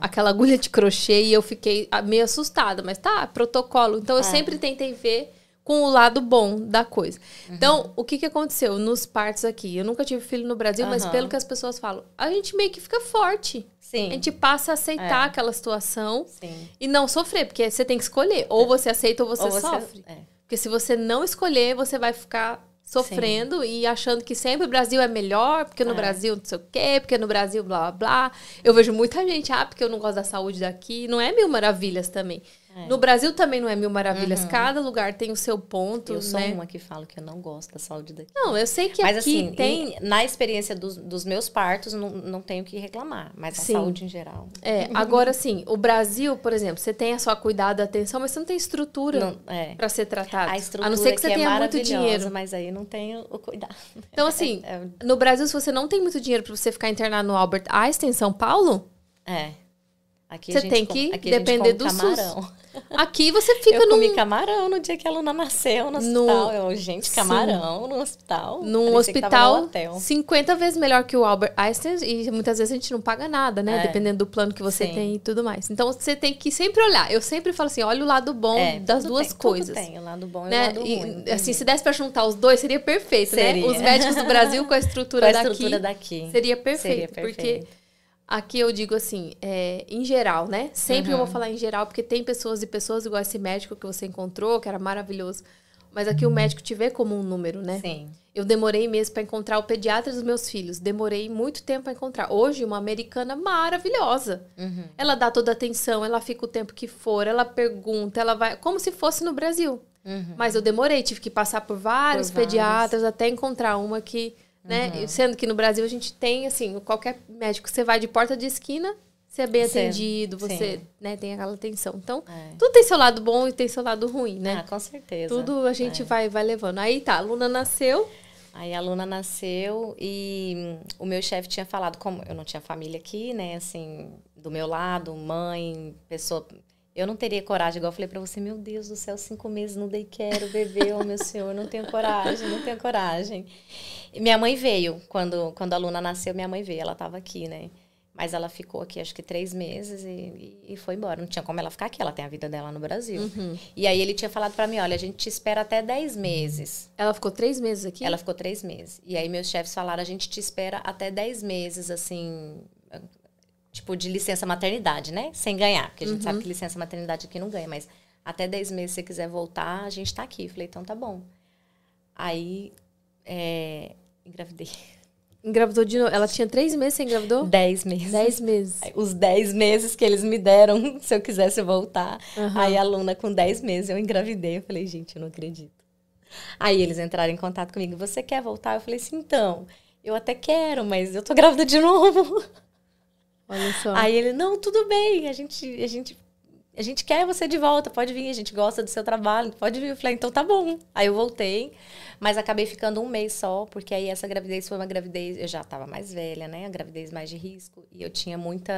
aquela agulha de crochê e eu fiquei meio assustada, mas tá, protocolo. Então eu é. sempre tentei ver com o lado bom da coisa. Uhum. Então, o que que aconteceu nos partos aqui? Eu nunca tive filho no Brasil, uhum. mas pelo que as pessoas falam, a gente meio que fica forte. Sim. A gente passa a aceitar é. aquela situação Sim. e não sofrer, porque você tem que escolher, ou você aceita ou você, ou você sofre. É. Porque se você não escolher, você vai ficar sofrendo Sim. e achando que sempre o Brasil é melhor, porque no é. Brasil não sei o quê, porque no Brasil blá blá blá. Eu vejo muita gente, ah, porque eu não gosto da saúde daqui. Não é mil maravilhas também. É. No Brasil também não é mil maravilhas. Uhum. Cada lugar tem o seu ponto. Eu sou né? uma que falo que eu não gosto da saúde daqui. Não, eu sei que Mas, aqui assim, tem. Em, na experiência dos, dos meus partos, não, não tenho que reclamar. Mas a sim. saúde em geral. É, agora sim, o Brasil, por exemplo, você tem a sua cuidado, atenção, mas você não tem estrutura é. para ser tratado. A estrutura a não ser que você é tenha muito dinheiro. Mas aí não tenho o cuidado. Então, assim, é, é, no Brasil, se você não tem muito dinheiro para você ficar internado no Albert Einstein, em São Paulo. É. Aqui você tem que depender do camarão. SUS. Aqui você fica eu num... comi camarão no dia que a aluna nasceu no hospital. No... Eu, gente, camarão Sim. no hospital. Num hospital, 50 vezes melhor que o Albert Einstein. E muitas vezes a gente não paga nada, né? É. Dependendo do plano que você Sim. tem e tudo mais. Então, você tem que sempre olhar. Eu sempre falo assim, olha o lado bom é, das duas tem, coisas. Tem, o lado bom né? e o lado ruim. E, assim, se desse pra juntar os dois, seria perfeito, né? seria. né? Os médicos do Brasil com a estrutura, com a estrutura daqui, daqui. Seria perfeito. Seria perfeito. Porque Aqui eu digo assim, é, em geral, né? Sempre uhum. eu vou falar em geral, porque tem pessoas e pessoas igual esse médico que você encontrou, que era maravilhoso. Mas aqui o médico te vê como um número, né? Sim. Eu demorei mesmo para encontrar o pediatra dos meus filhos. Demorei muito tempo para encontrar. Hoje, uma americana maravilhosa. Uhum. Ela dá toda a atenção, ela fica o tempo que for, ela pergunta, ela vai. Como se fosse no Brasil. Uhum. Mas eu demorei, tive que passar por vários por pediatras até encontrar uma que né? Uhum. Sendo que no Brasil a gente tem, assim, qualquer médico, você vai de porta de esquina, você é bem Sim. atendido, você né, tem aquela atenção. Então, é. tudo tem seu lado bom e tem seu lado ruim, né? Ah, com certeza. Tudo a gente é. vai, vai levando. Aí tá, a Luna nasceu. Aí a Luna nasceu e o meu chefe tinha falado, como eu não tinha família aqui, né, assim, do meu lado, mãe, pessoa eu não teria coragem, igual eu falei para você, meu Deus do céu, cinco meses no quero bebê, oh meu senhor, não tenho coragem, não tenho coragem. E minha mãe veio, quando, quando a Luna nasceu, minha mãe veio, ela estava aqui, né? Mas ela ficou aqui, acho que três meses e, e, foi embora. Não tinha como ela ficar aqui, ela tem a vida dela no Brasil. Uhum. E aí ele tinha falado para mim, olha, a gente te espera até dez meses. Ela ficou três meses aqui? Ela ficou três meses. E aí meus chefes falaram, a gente te espera até dez meses, assim, tipo, de licença maternidade, né? Sem ganhar, porque a gente uhum. sabe que licença maternidade aqui não ganha, mas até 10 meses, se você quiser voltar, a gente tá aqui. Eu falei, então tá bom. Aí, é, engravidei. Engravidou de novo? Ela tinha três meses, você engravidou? Dez meses. Dez meses. Os dez meses que eles me deram, se eu quisesse voltar. Uhum. Aí a aluna com dez meses, eu engravidei. Eu falei, gente, eu não acredito. Aí eles entraram em contato comigo. Você quer voltar? Eu falei assim, então, eu até quero, mas eu tô grávida de novo. Olha só. Aí ele, não, tudo bem, a gente, a gente, a gente quer você de volta, pode vir, a gente gosta do seu trabalho, pode vir. Eu falei, então tá bom. Aí eu voltei, mas acabei ficando um mês só, porque aí essa gravidez foi uma gravidez, eu já estava mais velha, né? A gravidez mais de risco, e eu tinha muita,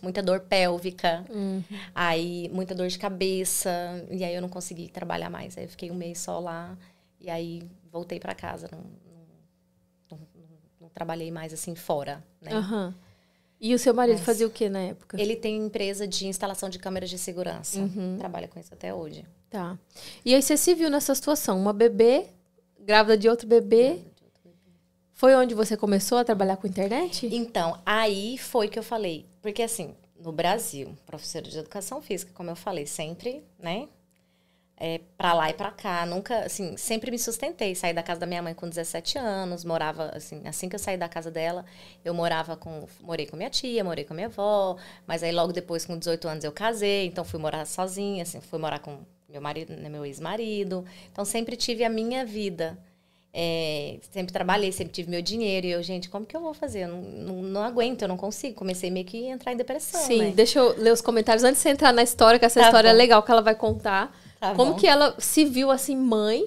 muita dor pélvica, uhum. aí muita dor de cabeça, e aí eu não consegui trabalhar mais. Aí eu fiquei um mês só lá, e aí voltei para casa, não, não, não, não, trabalhei mais assim fora, né? Uhum. E o seu marido fazia o que na época? Ele tem empresa de instalação de câmeras de segurança. Uhum. Trabalha com isso até hoje. Tá. E aí você se viu nessa situação, uma bebê, grávida de outro bebê. Foi onde você começou a trabalhar com internet? Então, aí foi que eu falei. Porque assim, no Brasil, professora de educação física, como eu falei, sempre, né? É, para lá e para cá. Nunca, assim, sempre me sustentei. Saí da casa da minha mãe com 17 anos, morava, assim, assim que eu saí da casa dela, eu morava com, morei com minha tia, morei com minha avó, mas aí logo depois, com 18 anos, eu casei, então fui morar sozinha, assim, fui morar com meu marido, né, meu ex-marido. Então sempre tive a minha vida. É, sempre trabalhei, sempre tive meu dinheiro. E eu, gente, como que eu vou fazer? Eu não, não, não aguento, eu não consigo. Comecei meio que a entrar em depressão. Sim, né? deixa eu ler os comentários antes de você entrar na história, que essa Tá história é bom. legal que ela vai contar. Tá como bom. que ela se viu assim, mãe,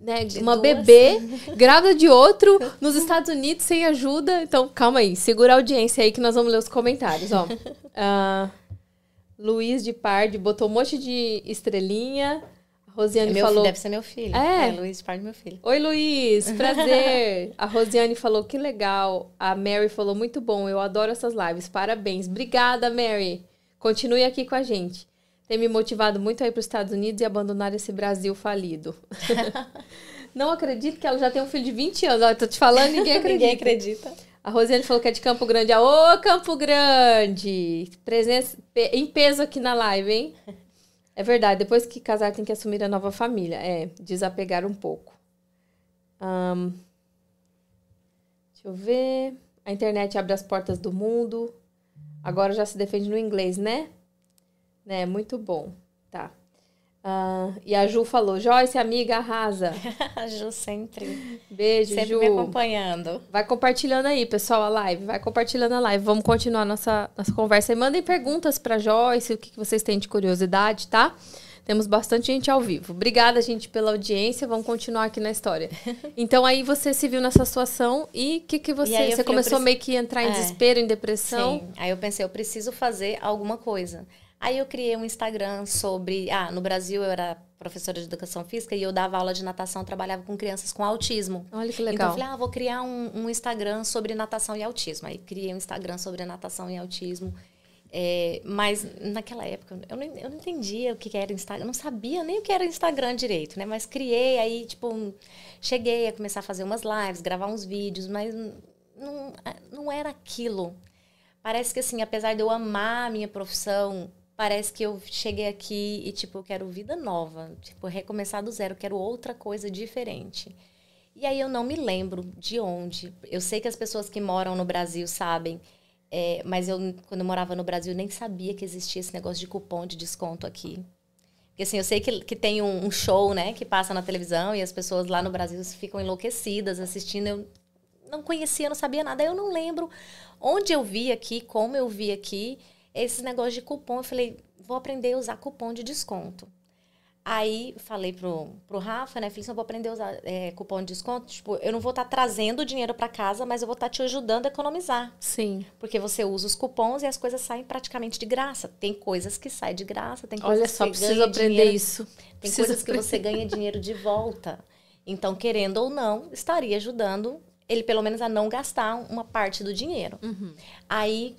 né? De uma duas. bebê, grávida de outro, nos Estados Unidos, sem ajuda. Então, calma aí, segura a audiência aí que nós vamos ler os comentários, ó. Ah, Luiz de Parde botou um monte de estrelinha. A É Rosiane meu falou. filho, deve ser meu filho. É? Luiz, pai do meu filho. Oi, Luiz, prazer. a Rosiane falou que legal. A Mary falou muito bom. Eu adoro essas lives. Parabéns. Obrigada, Mary. Continue aqui com a gente. Tem me motivado muito a ir para os Estados Unidos e abandonar esse Brasil falido. Não acredito que ela já tem um filho de 20 anos. Olha, tô te falando, ninguém acredita. Ninguém acredita. A Rosiane falou que é de Campo Grande. Ô, Campo Grande! Presença em peso aqui na live, hein? É verdade, depois que casar tem que assumir a nova família. É, desapegar um pouco. Ahn, deixa eu ver. A internet abre as portas do mundo. Agora já se defende no inglês, né? Né, muito bom. Tá. Ah, e a Ju falou, Joyce, amiga, arrasa. A Ju sempre, Beijo, sempre Ju. me acompanhando. Vai compartilhando aí, pessoal, a live. Vai compartilhando a live. Vamos continuar nossa, nossa conversa. E mandem perguntas pra Joyce, o que, que vocês têm de curiosidade, tá? Temos bastante gente ao vivo. Obrigada, gente, pela audiência. Vamos continuar aqui na história. Então, aí você se viu nessa situação e o que, que você... Você falei, começou preciso- meio que entrar em É. desespero, em depressão? Sim. Aí eu pensei, eu preciso fazer alguma coisa. Aí eu criei um Instagram sobre. Ah, no Brasil eu era professora de educação física e eu dava aula de natação, trabalhava com crianças com autismo. Olha que Então eu legal. falei, ah, vou criar um, um Instagram sobre natação e autismo. Aí criei um Instagram sobre natação e autismo. É, mas naquela época eu não, eu não entendia o que que era Instagram, eu não sabia nem o que era Instagram direito, né? Mas criei, aí, tipo, cheguei a começar a fazer umas lives, gravar uns vídeos, mas não, não era aquilo. Parece que, assim, apesar de eu amar a minha profissão, parece que eu cheguei aqui e, tipo, eu quero vida nova, tipo, recomeçar do zero, quero outra coisa diferente. E aí eu não me lembro de onde. Eu sei que as pessoas que moram no Brasil sabem, é, mas eu, quando eu morava no Brasil, nem sabia que existia esse negócio de cupom de desconto aqui. Porque assim, eu sei que, que tem um, um show, né, que passa na televisão e as pessoas lá no Brasil ficam enlouquecidas assistindo. Eu não conhecia, não sabia nada. Eu não lembro onde eu vi aqui, como eu vi aqui, esse negócio de cupom. Eu falei, vou aprender a usar cupom de desconto. Aí falei pro, pro Rafa, né? Falei assim, eu vou aprender a usar é, cupom de desconto. Tipo, eu não vou estar trazendo dinheiro para casa, mas eu vou estar te ajudando a economizar. Sim. Porque você usa os cupons e as coisas saem praticamente de graça. Tem coisas que saem de graça, tem coisas Olha que só, você preciso aprender dinheiro, isso. Tem Preciso coisas que você ganha dinheiro de volta. Então, querendo ou não, estaria ajudando ele pelo menos a não gastar uma parte do dinheiro. Uhum. Aí,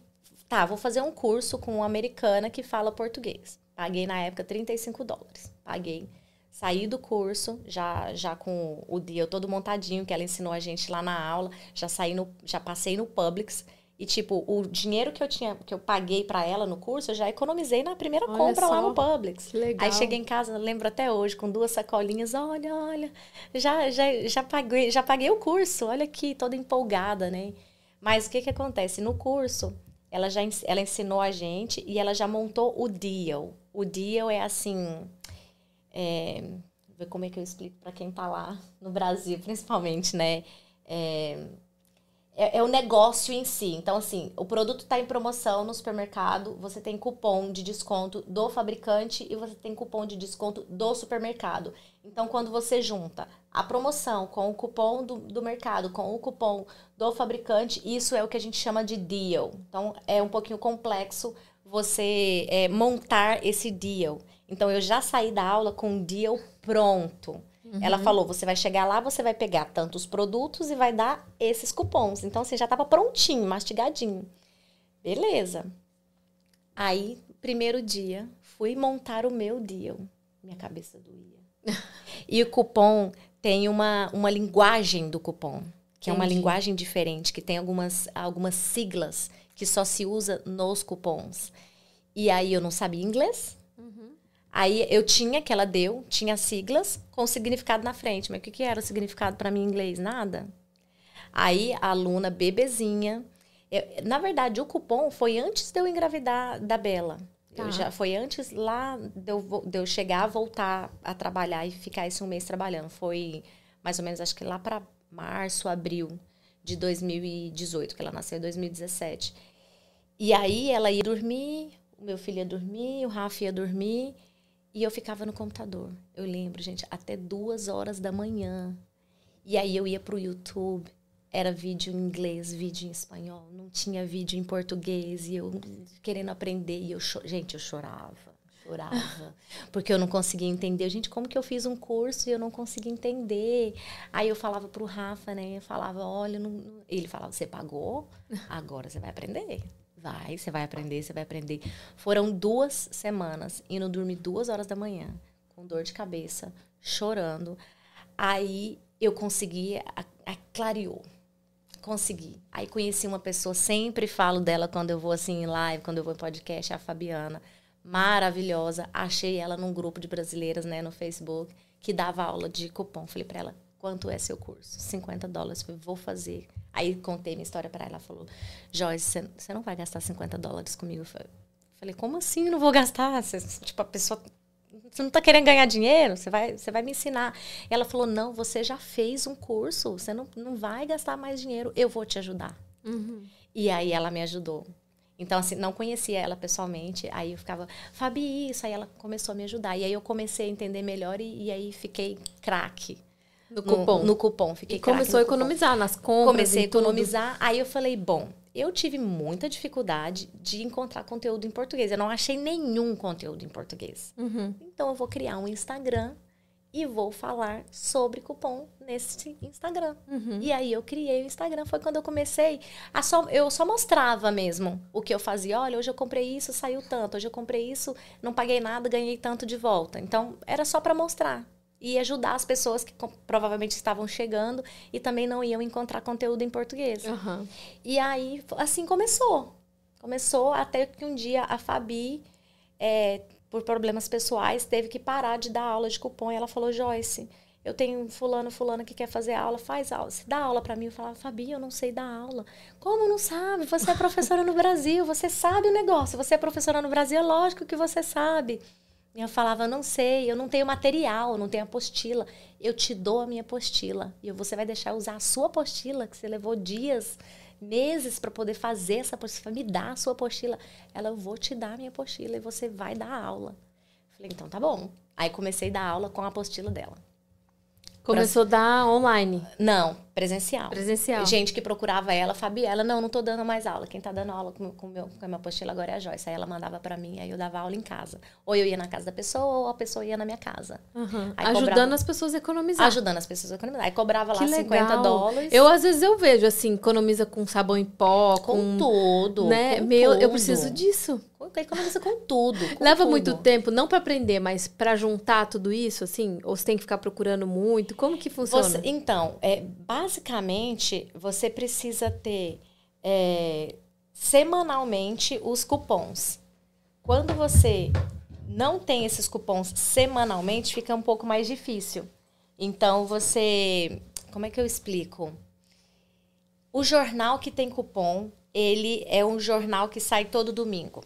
tá, vou fazer um curso com uma americana que fala português. Paguei na época 35 dólares. Paguei. Saí do curso, já, já com o dia todo montadinho, que ela ensinou a gente lá na aula. Já saí no, já passei no Publix. E, tipo, o dinheiro que eu tinha, que eu paguei pra ela no curso, eu já economizei na primeira Olha compra lá só. no Publix. Que legal. Aí cheguei em casa, lembro até hoje, com duas sacolinhas. Olha, olha, já, já, já, paguei, já paguei o curso. Olha aqui, toda empolgada, né? Mas o que que acontece? No curso, ela já ela ensinou a gente e ela já montou o deal. O deal é assim... É, ver como é que eu explico para quem tá lá no Brasil, principalmente, né? É, é, é o negócio em si. Então, assim, o produto está em promoção no supermercado, você tem cupom de desconto do fabricante e você tem cupom de desconto do supermercado. Então, quando você junta a promoção com o cupom do, do mercado, com o cupom do fabricante, isso é o que a gente chama de deal. Então, é um pouquinho complexo você é, montar esse deal. Então, eu já saí da aula com um deal pronto. Ela falou: você vai chegar lá, você vai pegar tantos produtos e vai dar esses cupons. Então, assim, já tava prontinho, mastigadinho. Beleza. Aí, primeiro dia, fui montar o meu deal. Minha cabeça doía. e o cupom tem uma, uma linguagem do cupom, que é uma Entendi. linguagem diferente, que tem algumas, algumas siglas que só se usa nos cupons. E aí eu não sabia inglês. Aí eu tinha que ela deu, tinha siglas com significado na frente. Mas o que, que era o significado para mim em inglês? Nada. Aí a aluna bebezinha. eu- na verdade, o cupom foi antes de eu engravidar da Bela. Tá. já foi antes lá de eu, de eu chegar, voltar a trabalhar e ficar esse um mês trabalhando. Foi mais ou menos, acho que lá para março, abril de 2018, que ela nasceu em 2017. E aí ela ia dormir, o meu filho ia dormir, o Rafa ia dormir, e eu ficava no computador. Eu lembro, gente, até duas horas da manhã. E aí eu ia para o YouTube, era vídeo em inglês, vídeo em espanhol, não tinha vídeo em português, e eu querendo aprender, e eu, gente, eu chorava chorava, porque eu não conseguia entender. Gente, como que eu fiz um curso e eu não conseguia entender? Aí eu falava pro Rafa, né? Eu falava, olha, não... ele falava, você pagou? Agora você vai aprender. Vai, você vai aprender, você vai aprender. Foram duas semanas, indo dormir duas horas da manhã, com dor de cabeça, chorando. Aí eu consegui, a, a, clareou. Consegui. Aí conheci uma pessoa, sempre falo dela quando eu vou assim em live, quando eu vou em podcast, é a Fabiana. Maravilhosa. Achei ela num grupo de brasileiras, né, no Facebook, que dava aula de cupom. Falei para ela, quanto é seu curso? 50 dólares. Falei, vou fazer. Aí contei minha história para ela. Ela falou, Joyce, você não vai gastar 50 dólares comigo? Eu falei, como assim não vou gastar? Você, tipo, a pessoa você não está querendo ganhar dinheiro? Você vai, você vai me ensinar. E ela falou: Não, você já fez um curso, você não, não vai gastar mais dinheiro, eu vou te ajudar. Uhum. E aí ela me ajudou. Então, assim, não conhecia ela pessoalmente. Aí eu ficava, Fabi, isso. Aí ela começou a me ajudar. E aí eu comecei a entender melhor e, e aí fiquei craque. No cupom. No, cupom. Fiquei e começou a economizar nas compras. Comecei a economizar. Tudo. Aí eu falei, bom, eu tive muita dificuldade de encontrar conteúdo em português. Eu não achei nenhum conteúdo em português. Uhum. Então eu vou criar um Instagram e vou falar sobre cupom nesse Instagram. Uhum. E aí eu criei o Instagram, foi quando eu comecei a só eu só mostrava mesmo o que eu fazia. Olha, hoje eu comprei isso, saiu tanto. Hoje eu comprei isso, não paguei nada, ganhei tanto de volta. Então era só para mostrar e ajudar as pessoas que provavelmente estavam chegando e também não iam encontrar conteúdo em português. Uhum. E aí assim começou. Começou até que um dia a Fabi é, por problemas pessoais, teve que parar de dar aula de cupom. E ela falou, Joyce, eu tenho fulano, fulano que quer fazer aula, faz aula. Se dá aula para mim, eu falava, Fabi, eu não sei dar aula. Como não sabe? Você é professora no Brasil, você sabe o negócio. Você é professora no Brasil, é lógico que você sabe. E eu falava, não sei, eu não tenho material, eu não tenho apostila. Eu te dou a minha apostila. E você vai deixar usar a sua apostila, que você levou dias meses para poder fazer essa apostila. Me dá a sua apostila. Ela, eu vou te dar a minha apostila e você vai dar aula. Falei, então tá bom. Aí comecei a dar aula com a apostila dela. Começou pra... a dar online? Não, presencial. Presencial. Gente que procurava ela, Fabiela, não, não tô dando mais aula. Quem tá dando aula com, com, meu, com a minha apostila agora é a Joyce. Aí ela mandava para mim, aí eu dava aula em casa. Ou eu ia na casa da pessoa, ou a pessoa ia na minha casa. Uhum. Ajudando cobrava... as pessoas a economizar. Ajudando as pessoas a economizar. Aí cobrava lá que 50 dólares. Eu, às vezes, eu vejo, assim, economiza com sabão em pó, com... Com tudo. Né? Com Meu, tudo. eu preciso disso. Economiza com tudo. Com Leva tudo. muito tempo, não para aprender, mas para juntar tudo isso, assim? Ou você tem que ficar procurando muito? Como que funciona? Você, então, é, basicamente, você precisa ter é, semanalmente os cupons. Quando você não tem esses cupons semanalmente, fica um pouco mais difícil. Então, você. Como é que eu explico? O jornal que tem cupom, ele é um jornal que sai todo domingo.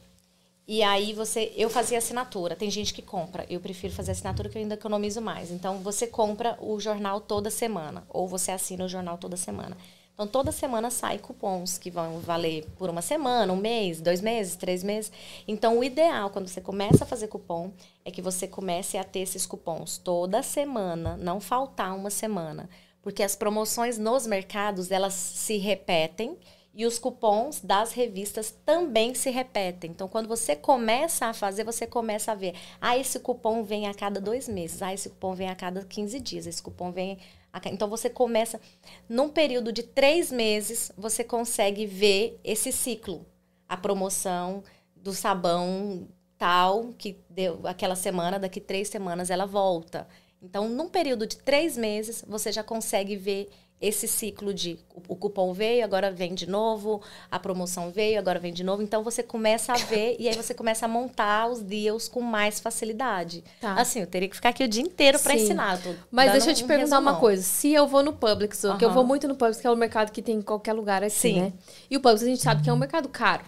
E aí você, eu fazia assinatura. Tem gente que compra. Eu prefiro fazer assinatura que eu ainda economizo mais. Então você compra o jornal toda semana ou você assina o jornal toda semana. Então toda semana sai cupons que vão valer por uma semana, um mês, dois meses, três meses. Então o ideal quando você começa a fazer cupom é que você comece a ter esses cupons toda semana, não faltar uma semana, porque as promoções nos mercados elas se repetem e os cupons das revistas também se repetem. Então, quando você começa a fazer, você começa a ver. Ah, esse cupom vem a cada dois meses. Ah, esse cupom vem a cada 15 dias. Esse cupom vem. A... Então, você começa. Num período de três meses, você consegue ver esse ciclo. A promoção do sabão tal, que deu aquela semana, daqui três semanas ela volta. Então, num período de três meses, você já consegue ver esse ciclo de o cupom veio, agora vem de novo, a promoção veio, agora vem de novo. Então você começa a ver e aí você começa a montar os deals com mais facilidade. Tá. Assim, eu teria que ficar aqui o dia inteiro para ensinar. Mas deixa eu te um perguntar resumão. uma coisa. Se eu vou no Publix, uhum. que eu vou muito no Publix, que é o mercado que tem em qualquer lugar aqui, Sim. né? E o Publix a gente sabe que é um mercado caro.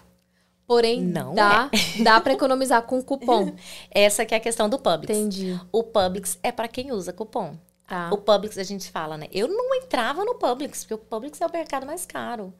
Porém, não dá, é. dá para economizar com cupom. Essa que é a questão do Publix. Entendi. O Publix é para quem usa cupom. Tá. O Publix, a gente fala, né? Eu não entrava no Publix, porque o Publix é o mercado mais caro.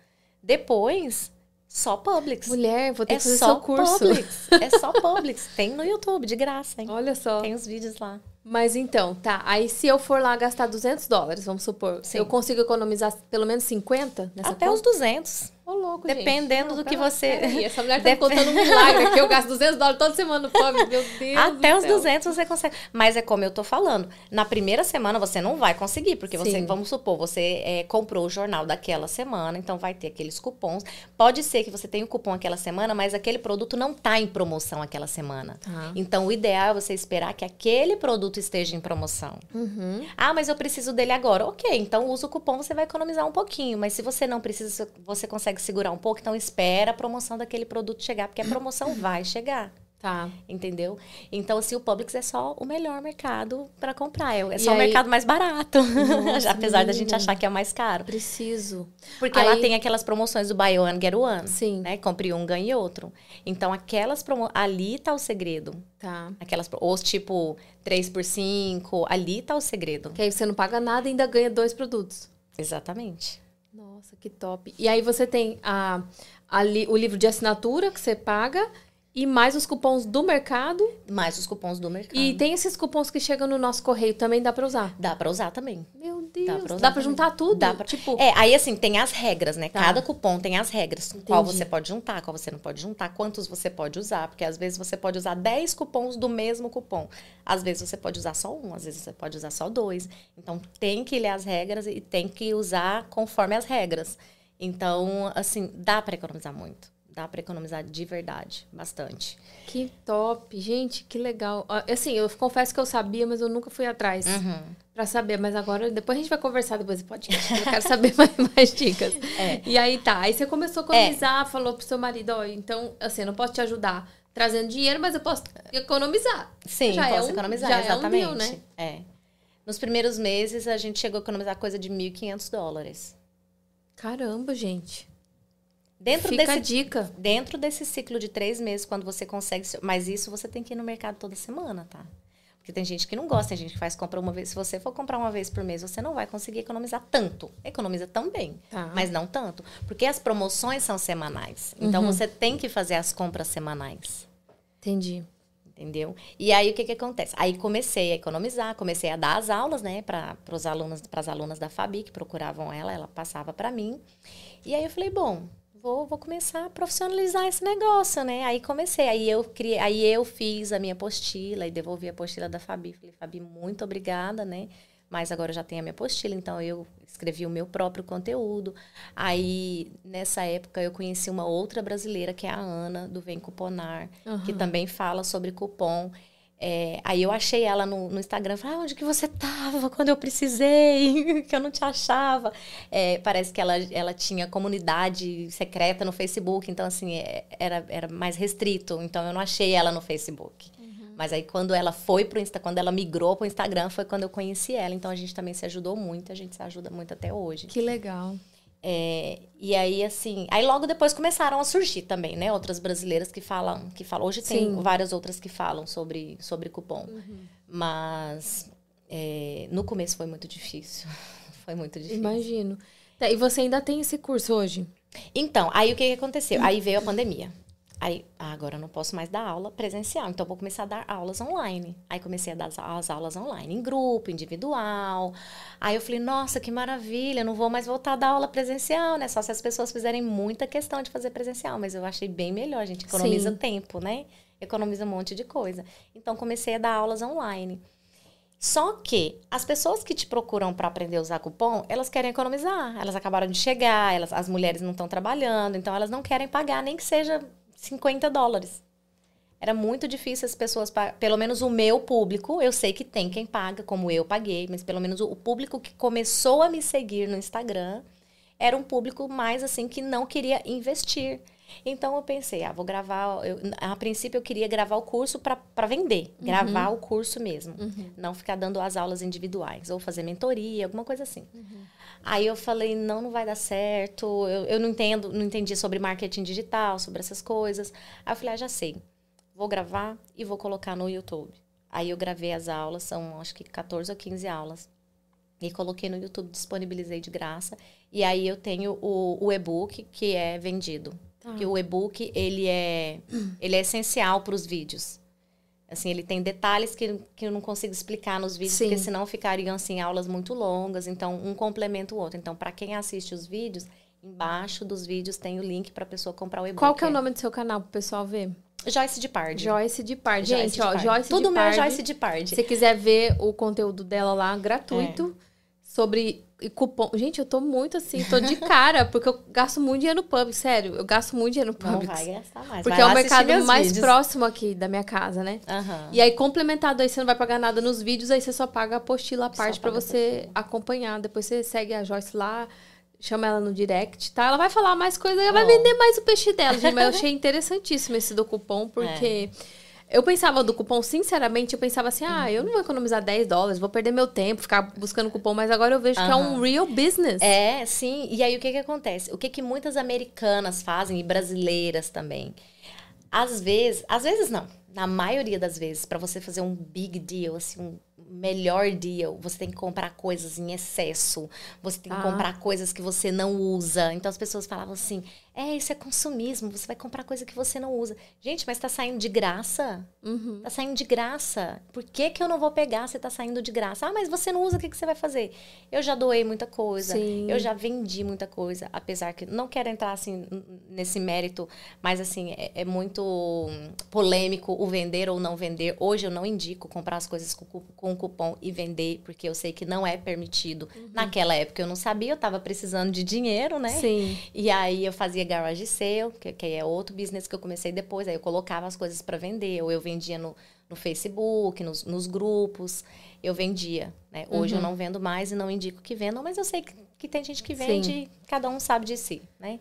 Depois, só Publix. Mulher, vou ter é que fazer só seu curso. Publix. É só Publix. Tem no YouTube, de graça, hein? Olha só. Tem os vídeos lá. Mas então, tá. Aí se eu for lá gastar 200 dólares, vamos supor, Sim. eu consigo economizar pelo menos 50 nessa Até conta? os 200. Ô, louco, Dependendo gente. do que você- essa mulher tá Dep- contando um milagre aqui. Eu gasto 200 dólares toda semana no pobre. Meu Deus Até os céu. 200 você consegue. Mas é como eu tô falando. Na primeira semana você não vai conseguir, porque você, Sim. vamos supor, você é, comprou o jornal daquela semana, então vai ter aqueles cupons. Pode ser que você tenha o cupom aquela semana, mas aquele produto não tá em promoção aquela semana. Tá. Então o ideal é você esperar que aquele produto esteja em promoção. Uhum. Ah, mas eu preciso dele agora. Ok, então usa o cupom, você vai economizar um pouquinho. Mas se você não precisa, você consegue segurar um pouco, então espera a promoção daquele produto chegar, porque a promoção vai chegar. Tá. Entendeu? Então, assim, o Publix é só o melhor mercado para comprar. É é só o aí- mercado mais barato. Nossa, Apesar da gente menina. achar que é o mais caro. Preciso. Porque Aí- lá tem aquelas promoções do Buy One, Get One. Sim. Né? Compre um, ganhe outro. Então, aquelas promo... Ali tá o segredo. Tá. Aquelas... Os tipo 3 por 5 ali tá o segredo. Que aí você não paga nada e ainda ganha dois produtos. Exatamente. Nossa, que top. E aí você tem a, a li- o livro de assinatura que você paga e mais os cupons do mercado. Mais os cupons do mercado. E tem esses cupons que chegam no nosso correio também, dá pra usar. Dá pra usar também. Meu Deus. Dá Dá pra pra, usar também. juntar tudo? Dá pra- Tipo, É, aí assim, tem as regras, né? Tá. Cada cupom tem as regras. Qual Entendi. você pode juntar, qual você não pode juntar, quantos você pode usar. Porque às vezes você pode usar 10 cupons do mesmo cupom. Às vezes você pode usar só um, às vezes você pode usar só dois. Então tem que ler as regras e tem que usar conforme as regras. Então, assim, dá pra economizar muito. Dá pra economizar de verdade, bastante. que top. Gente, que legal. Ah, Assim, eu confesso que eu sabia, mas eu nunca fui atrás Uhum. pra saber. Mas agora, depois a gente vai conversar depois do podcast. Eu quero saber mais, mais dicas. É. E aí tá. Aí você começou a economizar, falou pro seu marido, ó, então, assim, eu não posso te ajudar trazendo dinheiro, mas eu posso economizar. Sim, Já é posso um- economizar, já é um exatamente. né? É. Nos primeiros meses, a gente chegou a economizar coisa de 1.500 dólares. Caramba, gente. Dentro Fica desse dica. Dentro desse ciclo de três meses, quando você consegue. Mas isso você tem que ir no mercado toda semana, tá? Porque tem gente que não gosta, tem gente que faz compra uma vez. Se você for comprar uma vez por mês, você não vai conseguir economizar tanto. Economiza também, Tá. mas não tanto. Porque as promoções são semanais. Então Uhum. você tem que fazer as compras semanais. Entendi. Entendeu? E aí o que que acontece? Aí comecei a economizar, comecei a dar as aulas, né, para os alunos, para as alunas da Fabi que procuravam ela, ela passava para mim. E aí eu falei, bom, vou, vou começar a profissionalizar esse negócio, né? Aí comecei, aí eu criei, aí eu fiz a minha apostila e devolvi a apostila da Fabi. Falei, Fabi, muito obrigada, né? Mas agora eu já tenho a minha apostila, então eu escrevi o meu próprio conteúdo. Aí, nessa época, eu conheci uma outra brasileira, que é a Ana, do Vem Cuponar, que Aham. também fala sobre cupom. É, aí eu achei ela no, no Instagram, falei, ah, onde que você tava quando eu precisei, que eu não te achava. É, parece que ela, ela tinha comunidade secreta no Facebook, então assim, é, era, era mais restrito, então eu não achei ela no Facebook. Mas aí quando ela foi pro Insta, quando ela migrou pro Instagram, foi quando eu conheci ela, então a gente também se ajudou muito, a gente se ajuda muito até hoje. Que legal. É, e aí, assim, aí logo depois começaram a surgir também, né? Outras brasileiras que falam, que falam. Hoje tem Sim. várias outras que falam sobre, sobre cupom. Mas é, no começo foi muito difícil. foi muito difícil. Imagino. Tá, e você ainda tem esse curso hoje? Então, aí o que, que aconteceu? Aí veio a pandemia. Aí, ah, agora eu não posso mais dar aula presencial, então vou começar a dar aulas online. Aí comecei a dar as, as aulas online, em grupo, individual. Aí eu falei, nossa, que maravilha, não vou mais voltar a dar aula presencial, né? Só se as pessoas fizerem muita questão de fazer presencial, mas eu achei bem melhor, a gente economiza Sim. tempo, né? Economiza um monte de coisa. Então comecei a dar aulas online. Só que as pessoas que te procuram para aprender a usar cupom, elas querem economizar. Elas acabaram de chegar, elas, as mulheres não estão trabalhando, então elas não querem pagar nem que seja 50 dólares. Era muito difícil as pessoas, pelo menos o meu público, eu sei que tem quem paga, como eu paguei, mas pelo menos o público que começou a me seguir no Instagram era um público mais assim que não queria investir. Então eu pensei, ah, vou gravar. eu- a princípio eu queria gravar o curso para vender, gravar o curso mesmo, não ficar dando as aulas individuais ou fazer mentoria, alguma coisa assim. Aí eu falei, não, não vai dar certo. Eu, eu não entendo, não entendi sobre marketing digital, sobre essas coisas. Aí eu falei, ah, já sei. Vou gravar e vou colocar no YouTube. Aí eu gravei as aulas, são acho que 14 ou 15 aulas. E coloquei no YouTube, disponibilizei de graça. E aí eu tenho o, o e-book que é vendido. Tá. Que o e-book, ele é, ele é essencial para os vídeos. Assim, ele tem detalhes que, que eu não consigo explicar nos vídeos, Sim. porque senão ficariam, assim, aulas muito longas. Então, um complementa o outro. Então, para quem assiste os vídeos, embaixo dos vídeos tem o link para a pessoa comprar o e-book. Qual que é o nome do seu canal para o pessoal ver? Joyce de Pardi. Joyce de Pardi. Gente, Joyce ó, Joyce Tudo de meu é Joyce de Pardi. Se você quiser ver o conteúdo dela lá, gratuito, é. Sobre cupom. Gente, eu tô muito assim, tô de cara, porque eu gasto muito dinheiro no pub, sério. Eu gasto muito dinheiro no pub. Não vai gastar mais. Porque é o mercado mais vídeos. próximo aqui da minha casa, né? Uhum. E aí, complementado aí, você não vai pagar nada nos vídeos, aí você só paga a apostila à parte para você acompanhar. Depois você segue a Joyce lá chama ela no direct, tá? Ela vai falar mais coisas, ela vai vender mais o peixe dela, gente. Mas eu achei interessantíssimo esse do cupom, porque é. Eu pensava do cupom, sinceramente, eu pensava assim, ah, eu não vou economizar 10 dólares, vou perder meu tempo, ficar buscando cupom, mas agora eu vejo uhum. que é um real business. É, sim. E aí o que que acontece? O que que muitas americanas fazem, e brasileiras também? Às vezes, às vezes não, na maioria das vezes, para você fazer um big deal, assim, um melhor deal, você tem que comprar coisas em excesso, você tem que ah. comprar coisas que você não usa. Então as pessoas falavam assim: é, isso é consumismo, você vai comprar coisa que você não usa. Gente, mas tá saindo de graça? Uhum. Tá saindo de graça. Por que, que eu não vou pegar se tá saindo de graça? Ah, mas você não usa, o que, que você vai fazer? Eu já doei muita coisa, Sim. eu já vendi muita coisa, apesar que não quero entrar assim nesse mérito, mas assim, é, é muito polêmico o vender ou não vender. Hoje eu não indico comprar as coisas com, com cupom e vender, porque eu sei que não é permitido. Uhum. Naquela época eu não sabia, eu tava precisando de dinheiro, né? Sim. E aí eu fazia garage sale, que, que é outro business que eu comecei depois. Aí eu colocava as coisas para vender, ou eu vendia no, no Facebook, nos, nos grupos, eu vendia. Né? Hoje uhum. eu não vendo mais e não indico que vendam, mas eu sei que, que tem gente que vende, Sim. cada um sabe de si, né?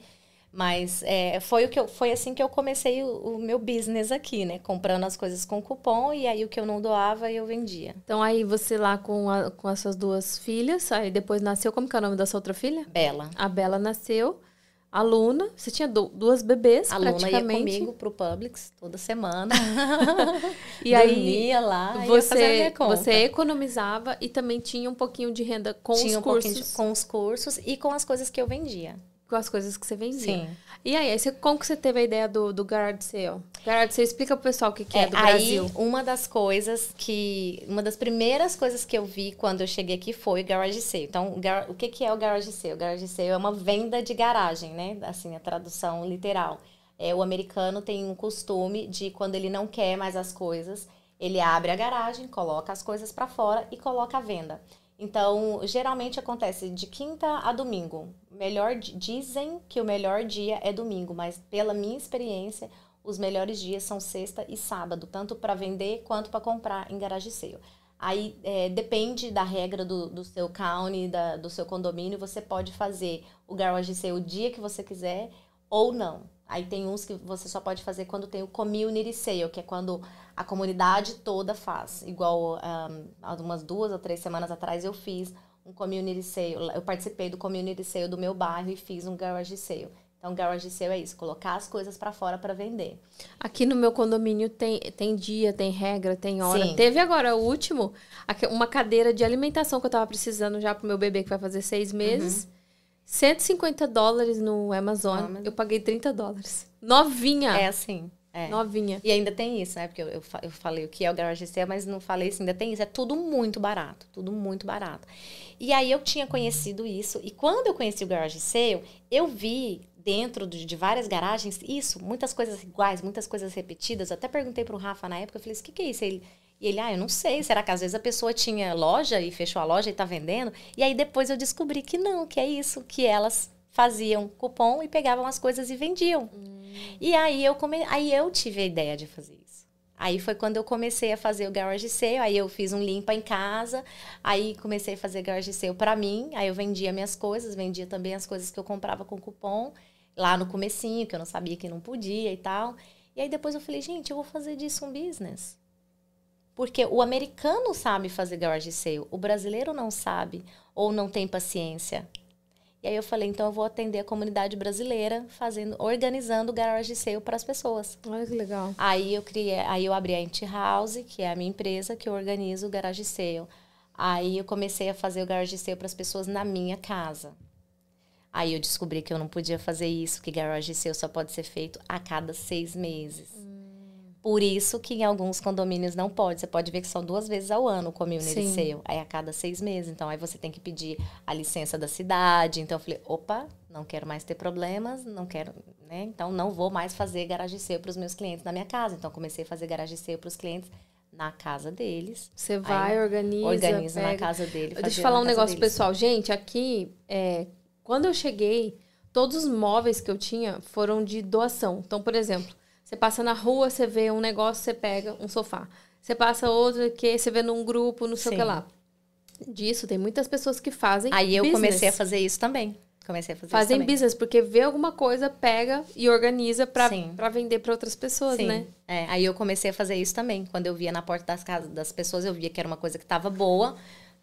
Mas é, foi, o que eu, foi assim que eu comecei o, o, meu business aqui, né? Comprando as coisas com cupom e aí o que eu não doava eu vendia. Então aí você lá com, a, com as suas duas filhas, aí depois nasceu, como que é o nome da sua outra filha? Bela. A Bela nasceu aluna, você tinha duas bebês aluna praticamente. ia comigo pro Publix toda semana. e aí lá, você você economizava e também tinha um pouquinho de renda com tinha os um cursos, de, com os cursos e com as coisas que eu vendia com as coisas que você vendia. Sim. E aí, você, como que você teve a ideia do, do Garage Sale? Garage Sale, explica pro pessoal o que, que é, é do aí, Brasil. uma das coisas que... Uma das primeiras coisas que eu vi quando eu cheguei aqui foi Garage Sale. Então, o que, que é o Garage Sale? O Garage Sale é uma venda de garagem, né? Assim, a tradução literal. É, o americano tem um costume de, quando ele não quer mais as coisas, ele abre a garagem, coloca as coisas para fora e coloca a venda. Então, geralmente acontece de quinta a domingo. Melhor dizem que o melhor dia é domingo, mas pela minha experiência, os melhores dias são sexta e sábado, tanto para vender quanto para comprar em garagem sale. Aí é, depende da regra do, do seu county, da, do seu condomínio, você pode fazer o garage sale o dia que você quiser ou não. Aí tem uns que você só pode fazer quando tem o community sale, que é quando a comunidade toda faz. Igual um, umas duas ou três semanas atrás eu fiz um community sale. Eu participei do community sale do meu bairro e fiz um garage sale. Então, garage sale é isso, colocar as coisas para fora para vender. Aqui no meu condomínio tem, tem dia, tem regra, tem hora. Sim. Teve agora o último, uma cadeira de alimentação que eu tava precisando já pro meu bebê que vai fazer seis meses. Uhum. 150 dólares no Amazon. Amazon. Eu paguei 30 dólares. Novinha. É assim. É. Novinha. E ainda tem isso, né? Porque eu, eu, eu falei o que é o Garage Sale, mas não falei isso, ainda tem isso. É tudo muito barato. Tudo muito barato. E aí eu tinha conhecido isso. E quando eu conheci o Garage Sale, eu vi dentro de, de várias garagens isso, muitas coisas iguais, muitas coisas repetidas. Eu até perguntei pro Rafa na época, eu falei, o que, que é isso? Ele, e ele, ah, eu não sei, será que às vezes a pessoa tinha loja e fechou a loja e tá vendendo? E aí depois eu descobri que não, que é isso, que elas faziam cupom e pegavam as coisas e vendiam. Hum. E aí eu, come... aí eu tive a ideia de fazer isso. Aí foi quando eu comecei a fazer o garage sale, aí eu fiz um limpa em casa, aí comecei a fazer garage sale para mim, aí eu vendia minhas coisas, vendia também as coisas que eu comprava com cupom, lá no comecinho, que eu não sabia que não podia e tal. E aí depois eu falei, gente, eu vou fazer disso um business. Porque o americano sabe fazer garage sale, o brasileiro não sabe ou não tem paciência. E aí eu falei, então eu vou atender a comunidade brasileira fazendo, organizando garage sale para as pessoas. Olha que legal. Aí eu criei, aí eu abri a Int House, que é a minha empresa que organiza o garage sale. Aí eu comecei a fazer o garage sale para as pessoas na minha casa. Aí eu descobri que eu não podia fazer isso, que garage sale só pode ser feito a cada seis meses. Hum. Por isso que em alguns condomínios não pode. Você pode ver que são duas vezes ao ano o community Sim. sale. Aí a cada seis meses. Então aí você tem que pedir a licença da cidade. Então eu falei, opa, não quero mais ter problemas, não quero, né? Então não vou mais fazer garage sale para os meus clientes na minha casa. Então comecei a fazer garage sale para os clientes na casa deles. Você vai, organiza. Organiza pega. na casa dele. Deixa eu falar um negócio deles. pessoal. Gente, aqui, é, quando eu cheguei, todos os móveis que eu tinha foram de doação. Então, por exemplo, você passa na rua, você vê um negócio, você pega um sofá. Você passa outro que você vê num grupo, não sei Sim. o que lá. Disso, tem muitas pessoas que fazem. Aí eu business. comecei a fazer isso também. Comecei a fazer Fazem business, porque vê alguma coisa, pega e organiza para vender para outras pessoas, Sim. né? É, aí eu comecei a fazer isso também. Quando eu via na porta das casas das pessoas, eu via que era uma coisa que estava boa,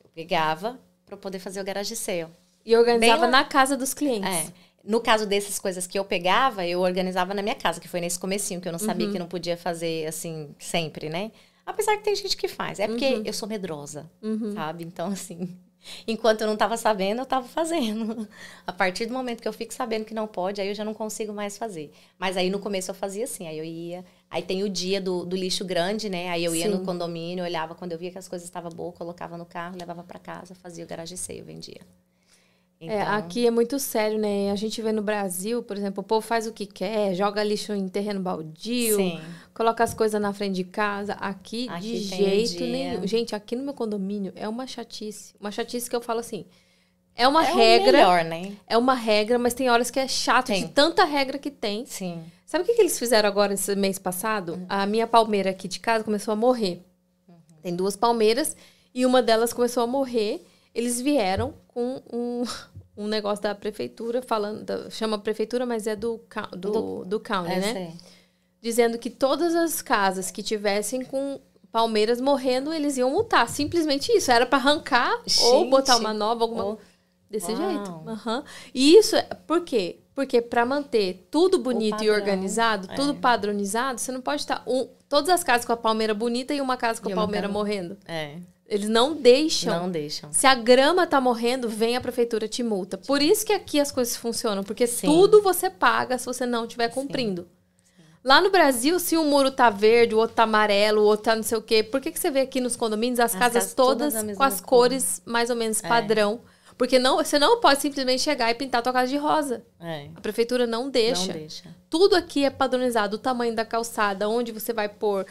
eu pegava para poder fazer o garage sale. E organizava na casa dos clientes. É. No caso dessas coisas que eu pegava, eu organizava na minha casa, que foi nesse comecinho, que eu não sabia uhum. que não podia fazer assim sempre, né? Apesar que tem gente que faz. É porque uhum. eu sou medrosa, uhum. sabe? Então, assim, enquanto eu não estava sabendo, eu estava fazendo. A partir do momento que eu fico sabendo que não pode, aí eu já não consigo mais fazer. Mas aí no começo eu fazia assim, aí eu ia. Aí tem o dia do, do lixo grande, né? Aí eu ia Sim. no condomínio, olhava quando eu via que as coisas estavam boas, colocava no carro, levava para casa, fazia o garagem seio, vendia. É, então... É, aqui é muito sério, né? A gente vê no Brasil, por exemplo, o povo faz o que quer, joga lixo em terreno baldio, Sim. coloca as coisas na frente de casa. Aqui, aqui de jeito nenhum. Gente, aqui no meu condomínio é uma chatice. Uma chatice que eu falo assim. É uma é regra. Melhor, né? É uma regra, mas tem horas que é chato tem. de tanta regra que tem. Sim. Sabe o que, que eles fizeram agora esse mês passado? Uhum. A minha palmeira aqui de casa começou a morrer. Uhum. Tem duas palmeiras e uma delas começou a morrer. Eles vieram com um, um negócio da prefeitura falando, da, chama prefeitura, mas é do, do, do, do county, é, né? Sei. Dizendo que todas as casas que tivessem com palmeiras morrendo, eles iam multar. Simplesmente isso. Era para arrancar Gente. ou botar uma nova, alguma. Oh. Desse Uau. jeito. Uhum. E isso, é, por quê? Porque para manter tudo bonito e organizado, é. tudo padronizado, você não pode estar um, todas as casas com a palmeira bonita e uma casa com e a palmeira morrendo. É. Eles não deixam. Não deixam. Se a grama tá morrendo, vem a prefeitura te multa. Por isso que aqui as coisas funcionam, porque Sim. tudo você paga se você não estiver cumprindo. Sim. Lá no Brasil, se um muro tá verde, o outro tá amarelo, o outro tá não sei o quê, por que, que você vê aqui nos condomínios as, as casas, casas, todas, todas com as cor. cores mais ou menos é. padrão? É. Porque não, você não pode simplesmente chegar e pintar a tua casa de rosa. É. A prefeitura não deixa. Não deixa. Tudo aqui é padronizado. O tamanho da calçada, onde você vai pôr,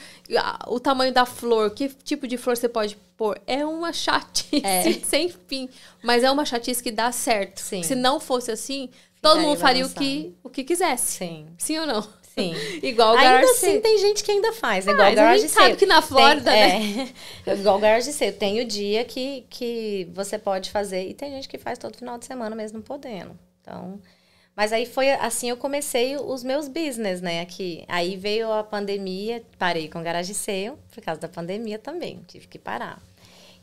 o tamanho da flor, que tipo de flor você pode pôr. É uma chatice é. sem fim. Mas é uma chatice que dá certo. Sim. Se não fosse assim, todo mundo faria o que, o que quisesse. Sim. Sim ou não? Sim. igual o Ainda assim, tem gente que ainda faz. É igual ah, garage a gente sabe que na Flórida, tem, né? É, igual garage cedo. Tem o dia que, que você pode fazer e tem gente que faz todo final de semana mesmo podendo. Então... Mas aí foi assim eu comecei os meus business, né? Aqui. Aí veio a pandemia, parei com garage sale, por causa da pandemia também, tive que parar.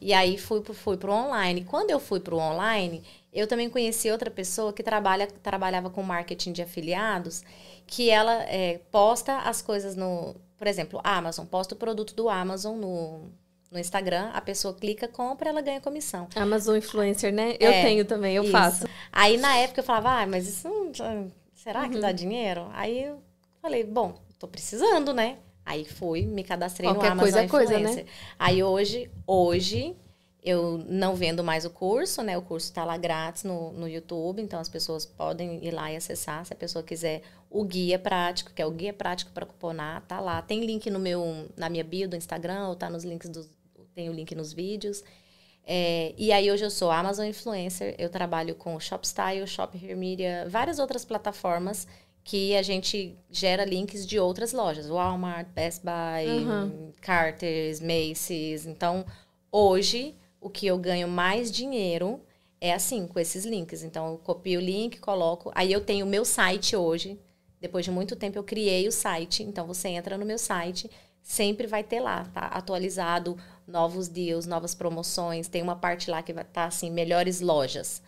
E aí fui pro, fui pro online. Quando eu fui pro online, eu também conheci outra pessoa que trabalha, trabalhava com marketing de afiliados que ela é, posta as coisas no, por exemplo, Amazon, posta o produto do Amazon no, no Instagram, a pessoa clica, compra, ela ganha comissão. Amazon Influencer, né? Eu é, tenho também, eu isso. faço. Aí na época eu falava, ah, mas isso não, será uhum. que dá dinheiro? Aí eu falei, bom, tô precisando, né? Aí fui, me cadastrei Qualquer no Amazon coisa é Influencer. Coisa, né? Aí hoje, hoje eu não vendo mais o curso, né? O curso está lá grátis no, no YouTube, então as pessoas podem ir lá e acessar. Se a pessoa quiser o guia prático, que é o guia prático para cuponar, tá lá. Tem link no meu, na minha bio do Instagram, ou tá nos links dos. Tem o link nos vídeos. É, e aí hoje eu sou Amazon Influencer, eu trabalho com Shopstyle, Shop Here Media, várias outras plataformas que a gente gera links de outras lojas, Walmart, Best Buy, uhum. Carter's, Macy's. Então, hoje o que eu ganho mais dinheiro é assim, com esses links. Então, eu copio o link, coloco. Aí eu tenho o meu site hoje. Depois de muito tempo, eu criei o site. Então, você entra no meu site, sempre vai ter lá, tá? Atualizado, novos deals, novas promoções. Tem uma parte lá que vai estar, tá, assim, melhores lojas.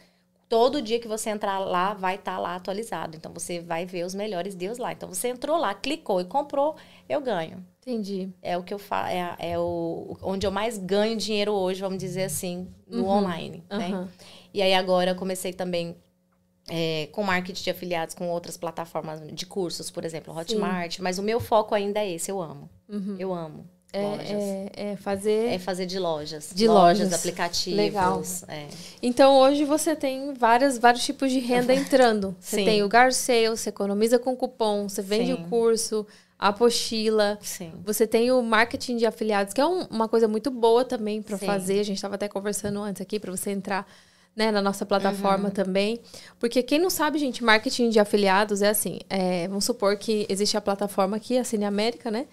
Todo dia que você entrar lá, vai estar tá lá atualizado. Então, você vai ver os melhores deals lá. Então, você entrou lá, clicou e comprou, eu ganho. Entendi. É o que eu faço, é, é o, onde eu mais ganho dinheiro hoje, vamos dizer assim, no uhum. online, uhum. né? E aí, agora, eu comecei também é, com marketing de afiliados com outras plataformas de cursos, por exemplo, Hotmart. Sim. Mas o meu foco ainda é esse, eu amo. Uhum. Eu amo. É, é, é, fazer. É fazer de lojas. De lojas, lojas aplicativos. Legal. É. Então hoje você tem várias, vários tipos de renda entrando. Você Sim. tem o Gar Sale, você economiza com cupom, você vende Sim. o curso, a apostila. Sim. Você tem o marketing de afiliados, que é um, uma coisa muito boa também para fazer. A gente estava até conversando antes aqui para você entrar né, na nossa plataforma uhum. também. Porque quem não sabe, gente, marketing de afiliados é assim. É, vamos supor que existe a plataforma aqui, a Cine América, né?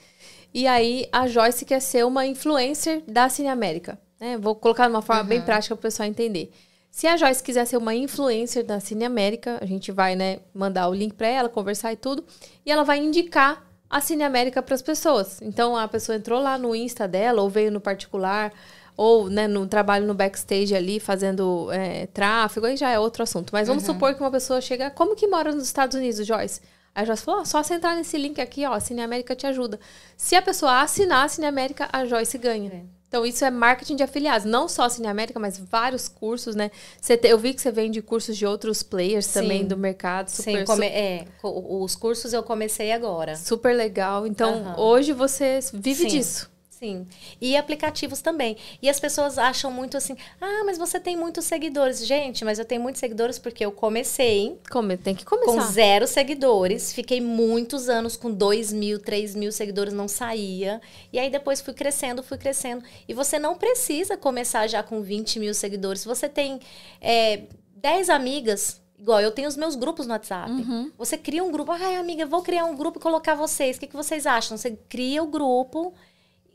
E aí a Joyce quer ser uma influencer da Cine América. Né? Vou colocar de uma forma uhum. bem prática para o pessoal entender. Se a Joyce quiser ser uma influencer da Cine América, a gente vai né, mandar o link para ela, conversar e tudo. E ela vai indicar a Cine América para as pessoas. Então a pessoa entrou lá no Insta dela ou veio no particular ou né, no trabalho no backstage ali fazendo é, tráfego, aí já é outro assunto. Mas vamos uhum. supor que uma pessoa chega, como que mora nos Estados Unidos, Joyce? Aí a Joyce falou, oh, só você entrar nesse link aqui, ó, a Cine América te ajuda. Se a pessoa assinar a Cine América, a Joyce ganha. É. Então, isso é marketing de afiliados. Não só a Cine América, mas vários cursos, né? Você te, eu vi que você vende cursos de outros players Sim. também do mercado. Super, Sim, come, é, os cursos eu comecei agora. Super legal. Então, uhum. hoje você vive Sim. disso. Sim. E aplicativos também. E as pessoas acham muito assim: ah, mas você tem muitos seguidores. Gente, mas eu tenho muitos seguidores porque eu comecei. Come, tem que começar. Com zero seguidores. Fiquei muitos anos com dois mil, três mil seguidores, não saía. E aí depois fui crescendo, fui crescendo. E você não precisa começar já com 20 mil seguidores. Se você tem é, 10 amigas, Igual, eu tenho os meus grupos no WhatsApp. Uhum. Você cria um grupo. Ai, amiga, vou criar um grupo e colocar vocês. O que, que vocês acham? Você cria o grupo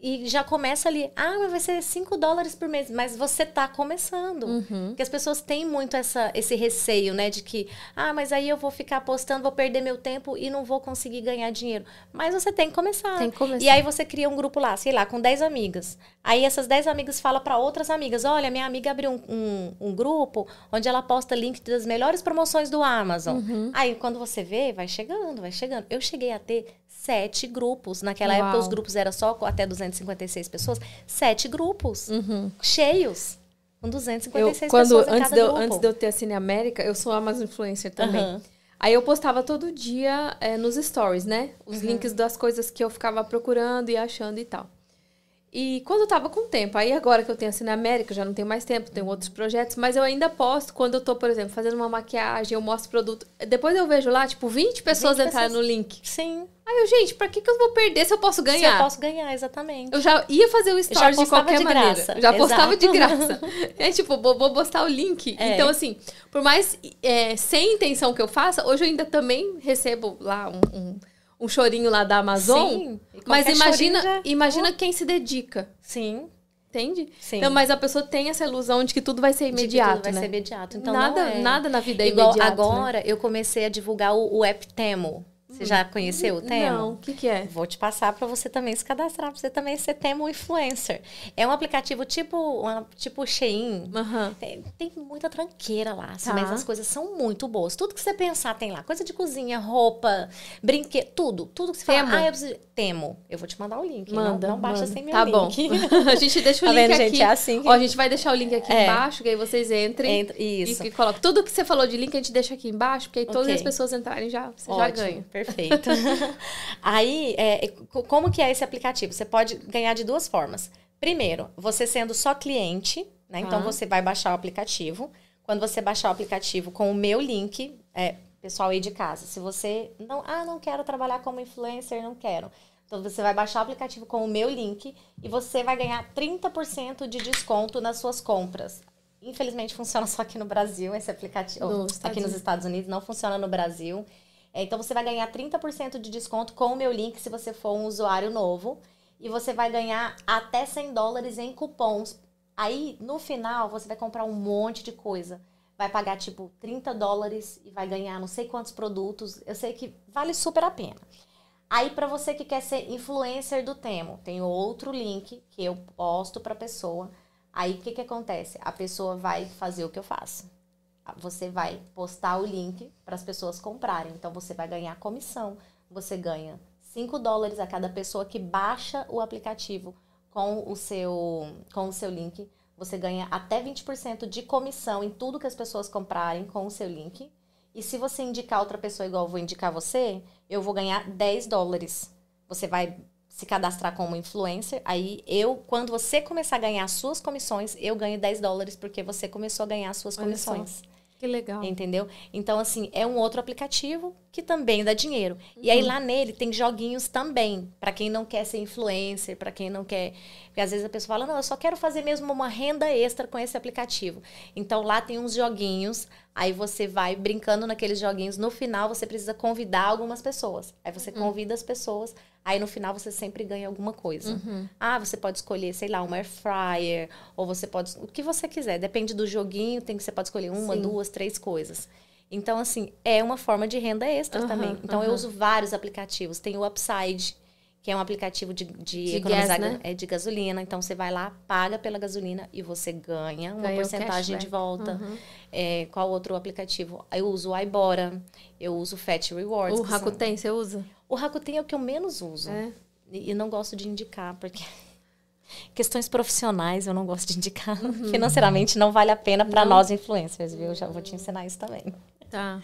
e já começa ali, ah, mas vai ser 5 dólares por mês, mas você tá começando. Uhum. Porque as pessoas têm muito essa, esse receio, né, de que, ah, mas aí eu vou ficar apostando, vou perder meu tempo e não vou conseguir ganhar dinheiro. Mas você tem que começar. Tem que começar. E aí você cria um grupo lá, sei lá, com 10 amigas. Aí essas 10 amigas falam para outras amigas, olha, minha amiga abriu um, um, um, grupo onde ela posta link das melhores promoções do Amazon. Uhum. Aí quando você vê, vai chegando, vai chegando. Eu cheguei a ter sete grupos. Naquela Uau. época, os grupos eram só até 256 pessoas. Sete grupos uhum. cheios. Com 256 eu, quando, pessoas antes de, eu, antes de eu ter a Cine América, eu sou Amazon Influencer também. Uhum. Aí eu postava todo dia é, nos stories, né? Os uhum. links das coisas que eu ficava procurando e achando e tal. E quando eu tava com tempo, aí agora que eu tenho a Cine América, já não tenho mais tempo, tenho outros projetos, mas eu ainda posto quando eu tô, por exemplo, fazendo uma maquiagem, eu mostro produto. Depois eu vejo lá, tipo, 20 pessoas 20 entraram pessoas... no link. Sim. Aí eu, gente, pra que, que eu vou perder se eu posso ganhar? Se eu posso ganhar, exatamente. Eu já ia fazer o story de qualquer de maneira. Graça. Já postava Exato. de graça. É tipo, vou, vou postar o link. É. Então, assim, por mais é, sem intenção que eu faça, hoje eu ainda também recebo lá um, um um chorinho lá da Amazon. Sim. Mas imagina, já... imagina quem se dedica. Sim. Entende? Sim. Então, mas a pessoa tem essa ilusão de que tudo vai ser imediato. tudo vai né? ser imediato. Então, nada, é. nada na vida é Igual imediato. Né? Agora né? eu comecei a divulgar o, o app Temo. Você já conheceu o Temo? Não, o que, que é? Vou te passar para você também se cadastrar, para você também ser Temo Influencer. É um aplicativo tipo, uma, tipo Shein. Uhum. Tem, tem, muita tranqueira lá, assim, tá. mas as coisas são muito boas. Tudo que você pensar tem lá. Coisa de cozinha, roupa, brinquedo, tudo. Tudo que você Temo. fala, ah, eu preciso... Temo. Eu vou te mandar o link. Manda, não, não baixa manda. sem meu tá link. Tá bom. a gente deixa o tá link vendo, aqui. Gente, é assim que... Ó, a gente vai deixar o link aqui é. embaixo, que aí vocês entrem. Entra, isso. E, e coloca. Tudo que você falou de link, a gente deixa aqui embaixo, porque aí okay. todas as pessoas entrarem já, você Ótimo, já ganha. Perfeito. Aí, é, como que é esse aplicativo? Você pode ganhar de duas formas. Primeiro, você sendo só cliente, né? Então, ah. você vai baixar o aplicativo. Quando você baixar o aplicativo com o meu link, é, pessoal aí de casa, se você não, ah, não quero trabalhar como influencer, não quero. Então, você vai baixar o aplicativo com o meu link e você vai ganhar 30% de desconto nas suas compras. Infelizmente, funciona só aqui no Brasil, esse aplicativo. No aqui nos Estados Unidos, não funciona no Brasil. É, então você vai ganhar 30% de desconto com o meu link se você for um usuário novo. E você vai ganhar até 100 dólares em cupons. Aí, no final, você vai comprar um monte de coisa. Vai pagar, tipo, 30 dólares e vai ganhar não sei quantos produtos. Eu sei que vale super a pena. Aí, para você que quer ser influencer do Temo, tem outro link que eu posto para pessoa. Aí, o que, que acontece? A pessoa vai fazer o que eu faço. Você vai postar o link para as pessoas comprarem. Então você vai ganhar comissão, você ganha 5 dólares a cada pessoa que baixa o aplicativo com o seu, com o seu link. Você ganha até 20% de comissão em tudo que as pessoas comprarem com o seu link. E se você indicar outra pessoa igual eu vou indicar você, eu vou ganhar 10 dólares. Você vai se cadastrar como influencer, aí eu, quando você começar a ganhar suas comissões, eu ganho 10 dólares porque você começou a ganhar suas comissões. Que legal. Entendeu? Então, assim, é um outro aplicativo que também dá dinheiro. Uhum. E aí uhum. lá nele tem joguinhos também, para quem não quer ser influencer, para quem não quer. Porque às vezes a pessoa fala, não, eu só quero fazer mesmo uma renda extra com esse aplicativo. Então lá tem uns joguinhos, aí você vai brincando naqueles joguinhos. No final, você precisa convidar algumas pessoas. Aí você uhum. convida as pessoas Aí no final você sempre ganha alguma coisa. Uhum. Ah, você pode escolher, sei lá, uma air fryer, ou você pode. O que você quiser. Depende do joguinho, tem que você pode escolher uma, Sim. duas, três coisas. Então, assim, é uma forma de renda extra uhum, também. Então, uhum. eu uso vários aplicativos. Tem o Upside, que é um aplicativo de, de, de economizar gas, né? é, de gasolina. Então, você vai lá, paga pela gasolina e você ganha uma ganha porcentagem de volta. Uhum. É, qual outro aplicativo? Eu uso o Ibora, eu uso o Fat Rewards. O Rakuten, são... você usa? O Rakuten é o que eu menos uso. É. E, e não gosto de indicar, porque questões profissionais eu não gosto de indicar. Uhum. Financeiramente não vale a pena para nós influencers, viu? Eu já vou te ensinar isso também. Tá.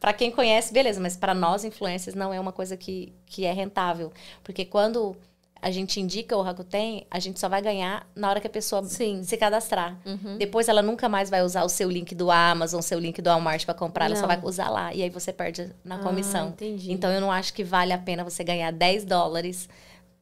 para quem conhece, beleza, mas para nós influencers não é uma coisa que, que é rentável. Porque quando a gente indica o Rakuten, a gente só vai ganhar na hora que a pessoa Sim. se cadastrar. Uhum. Depois ela nunca mais vai usar o seu link do Amazon, seu link do Walmart para comprar, ela não. só vai usar lá. E aí você perde na comissão. Ah, então eu não acho que vale a pena você ganhar 10 dólares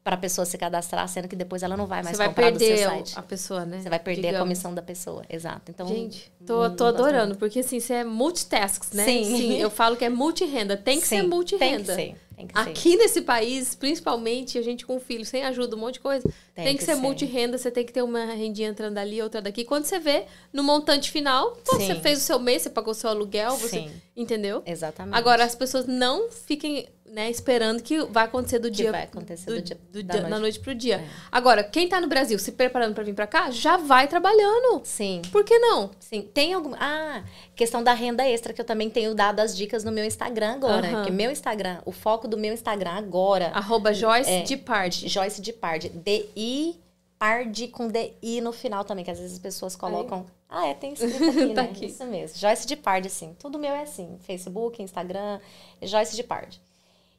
para a pessoa se cadastrar, sendo que depois ela não vai mais vai comprar do seu site. a pessoa, né? Você vai perder Digamos. a comissão da pessoa, exato. Então, gente, tô, tô adorando, porque assim, você é multitasks, né? Sim. Sim. eu falo que é multirenda, tem que Sim, ser multirenda. Tem que ser. Tem que Aqui ser. nesse país, principalmente, a gente com filho, sem ajuda, um monte de coisa, tem, tem que, que, ser, ser. multirenda, você tem que ter uma rendinha entrando ali, outra daqui. Quando você vê, no montante final, pô, você fez o seu mês, você pagou o seu aluguel, você. Entendeu? Exatamente. Agora, as pessoas não fiquem né, esperando que vai acontecer do dia. vai acontecer do, do dia. Do da, dia, noite. Da noite pro dia. É. Agora, quem tá no Brasil se preparando para vir para cá, já vai trabalhando. Sim. Por que não? Sim. Tem algum. Ah, questão da renda extra, que eu também tenho dado as dicas no meu Instagram agora. Uhum. Que meu Instagram, o foco do meu Instagram agora. Arroba Joyce é, de Pard. Joyce de Pard. D-I. Pard com D-I no final também, que às vezes as pessoas colocam. Aí. Ah, é, tem escrito aqui, tá né? Aqui. Isso mesmo. Joyce de Pard, assim. Tudo meu é assim. Facebook, Instagram, Joyce de Pard.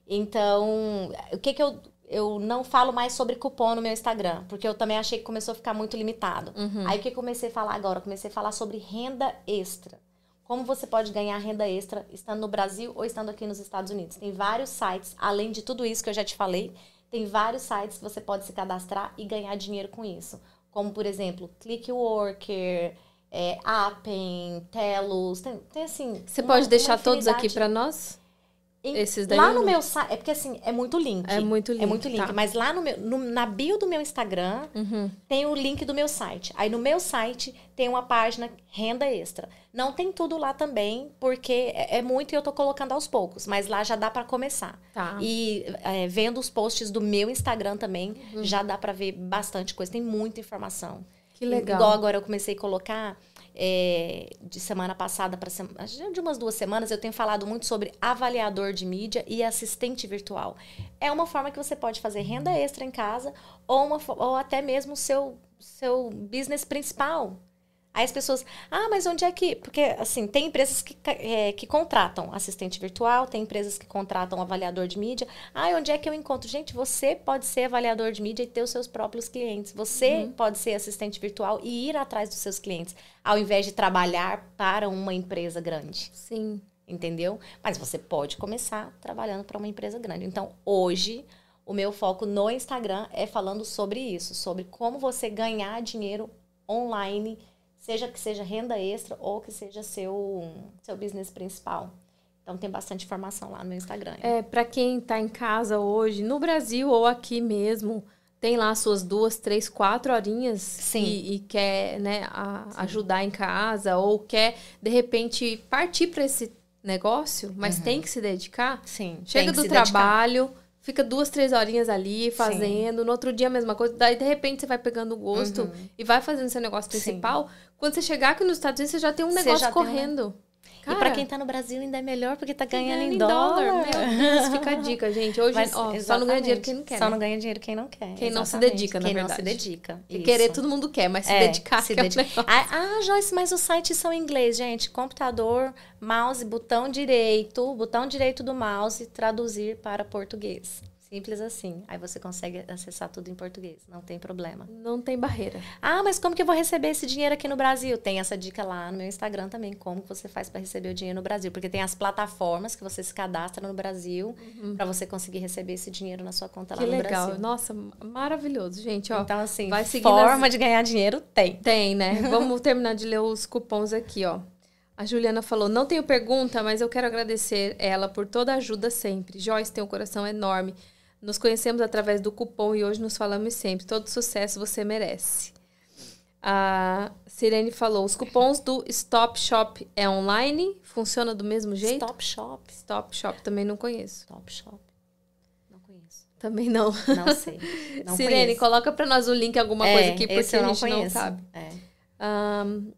Então, o que que eu eu não falo mais sobre cupom no meu Instagram, porque eu também achei que começou a ficar muito limitado. Uhum. Aí o que eu comecei a falar agora? Eu comecei a falar sobre renda extra. Como você pode ganhar renda extra estando no Brasil ou estando aqui nos Estados Unidos? Tem vários sites, além de tudo isso que eu já te falei, tem vários sites que você pode se cadastrar e ganhar dinheiro com isso. Como, por exemplo, Clickworker, é, Appen, Telos, tem, tem assim... Você uma, pode deixar todos aqui para nós? Esses daí lá no meu site, é porque assim, é muito link. É muito link. É muito link. Tá. Mas lá no meu, no, na bio do meu Instagram, uhum. tem o link do meu site. Aí no meu site tem uma página renda extra. Não tem tudo lá também, porque é, é muito e eu tô colocando aos poucos. Mas lá já dá para começar. Tá. E é, vendo os posts do meu Instagram também, uhum. já dá para ver bastante coisa. Tem muita informação. Que legal. Igual agora eu comecei a colocar é, de semana passada para de umas duas semanas eu tenho falado muito sobre avaliador de mídia e assistente virtual. É uma forma que você pode fazer renda extra em casa ou, uma, ou até mesmo seu, seu business principal. Aí as pessoas, ah, mas onde é que. Porque, assim, tem empresas que, é, que contratam assistente virtual, tem empresas que contratam avaliador de mídia. Ah, onde é que eu encontro? Gente, você pode ser avaliador de mídia e ter os seus próprios clientes. Você uhum. pode ser assistente virtual e ir atrás dos seus clientes, ao invés de trabalhar para uma empresa grande. Sim. Entendeu? Mas você pode começar trabalhando para uma empresa grande. Então, hoje, o meu foco no Instagram é falando sobre isso, sobre como você ganhar dinheiro online seja que seja renda extra ou que seja seu, seu business principal. Então tem bastante informação lá no Instagram. É, para quem está em casa hoje, no Brasil ou aqui mesmo, tem lá suas duas, três, quatro horinhas Sim. E, e quer né, a, ajudar em casa ou quer, de repente, partir para esse negócio, mas uhum. tem que se dedicar. Sim. Chega do trabalho, dedicar fica duas, três horinhas ali fazendo, Sim. no outro dia a mesma coisa. Daí, de repente, você vai pegando o gosto uhum. e vai fazendo seu negócio principal. Sim. Quando você chegar aqui nos Estados Unidos, você já tem um negócio correndo. Cara, e para quem tá no Brasil ainda é melhor, porque tá ganhando, ganhando em dólar. dólar. Meu Deus, fica a dica, gente. Hoje, Mas, ó, só não ganha dinheiro quem não quer. Só né? não ganha dinheiro quem não quer. Quem exatamente. não se dedica, na quem verdade. Quem não se dedica. E querer todo mundo quer, mas se é, dedicar se dedica. É ah, Joyce, mas os sites são em inglês, gente. Computador, mouse, botão direito, botão direito do mouse, traduzir para português. Simples assim. Aí você consegue acessar tudo em português. Não tem problema. Não tem barreira. Ah, mas como que eu vou receber esse dinheiro aqui no Brasil? Tem essa dica lá no meu Instagram também. Como você faz para receber o dinheiro no Brasil? Porque tem as plataformas que você se cadastra no Brasil uhum. para você conseguir receber esse dinheiro na sua conta que lá no legal. Brasil. Nossa, maravilhoso, gente. Ó, então, assim, vai forma de ganhar dinheiro tem. Tem, né? Vamos terminar de ler os cupons aqui, ó. A Juliana falou: Não tenho pergunta, mas eu quero agradecer ela por toda a ajuda sempre. Joyce tem um coração enorme. Nos conhecemos através do cupom e hoje nos falamos sempre. Todo sucesso você merece. A Sirene falou: os cupons do Stop Shop é online? Funciona do mesmo jeito? Stop Shop. Stop Shop também não conheço. Stop Shop. Não conheço. Também não. Não sei. Não Sirene, conheço. coloca para nós o link alguma é, coisa aqui porque a gente não, não sabe. É. Um,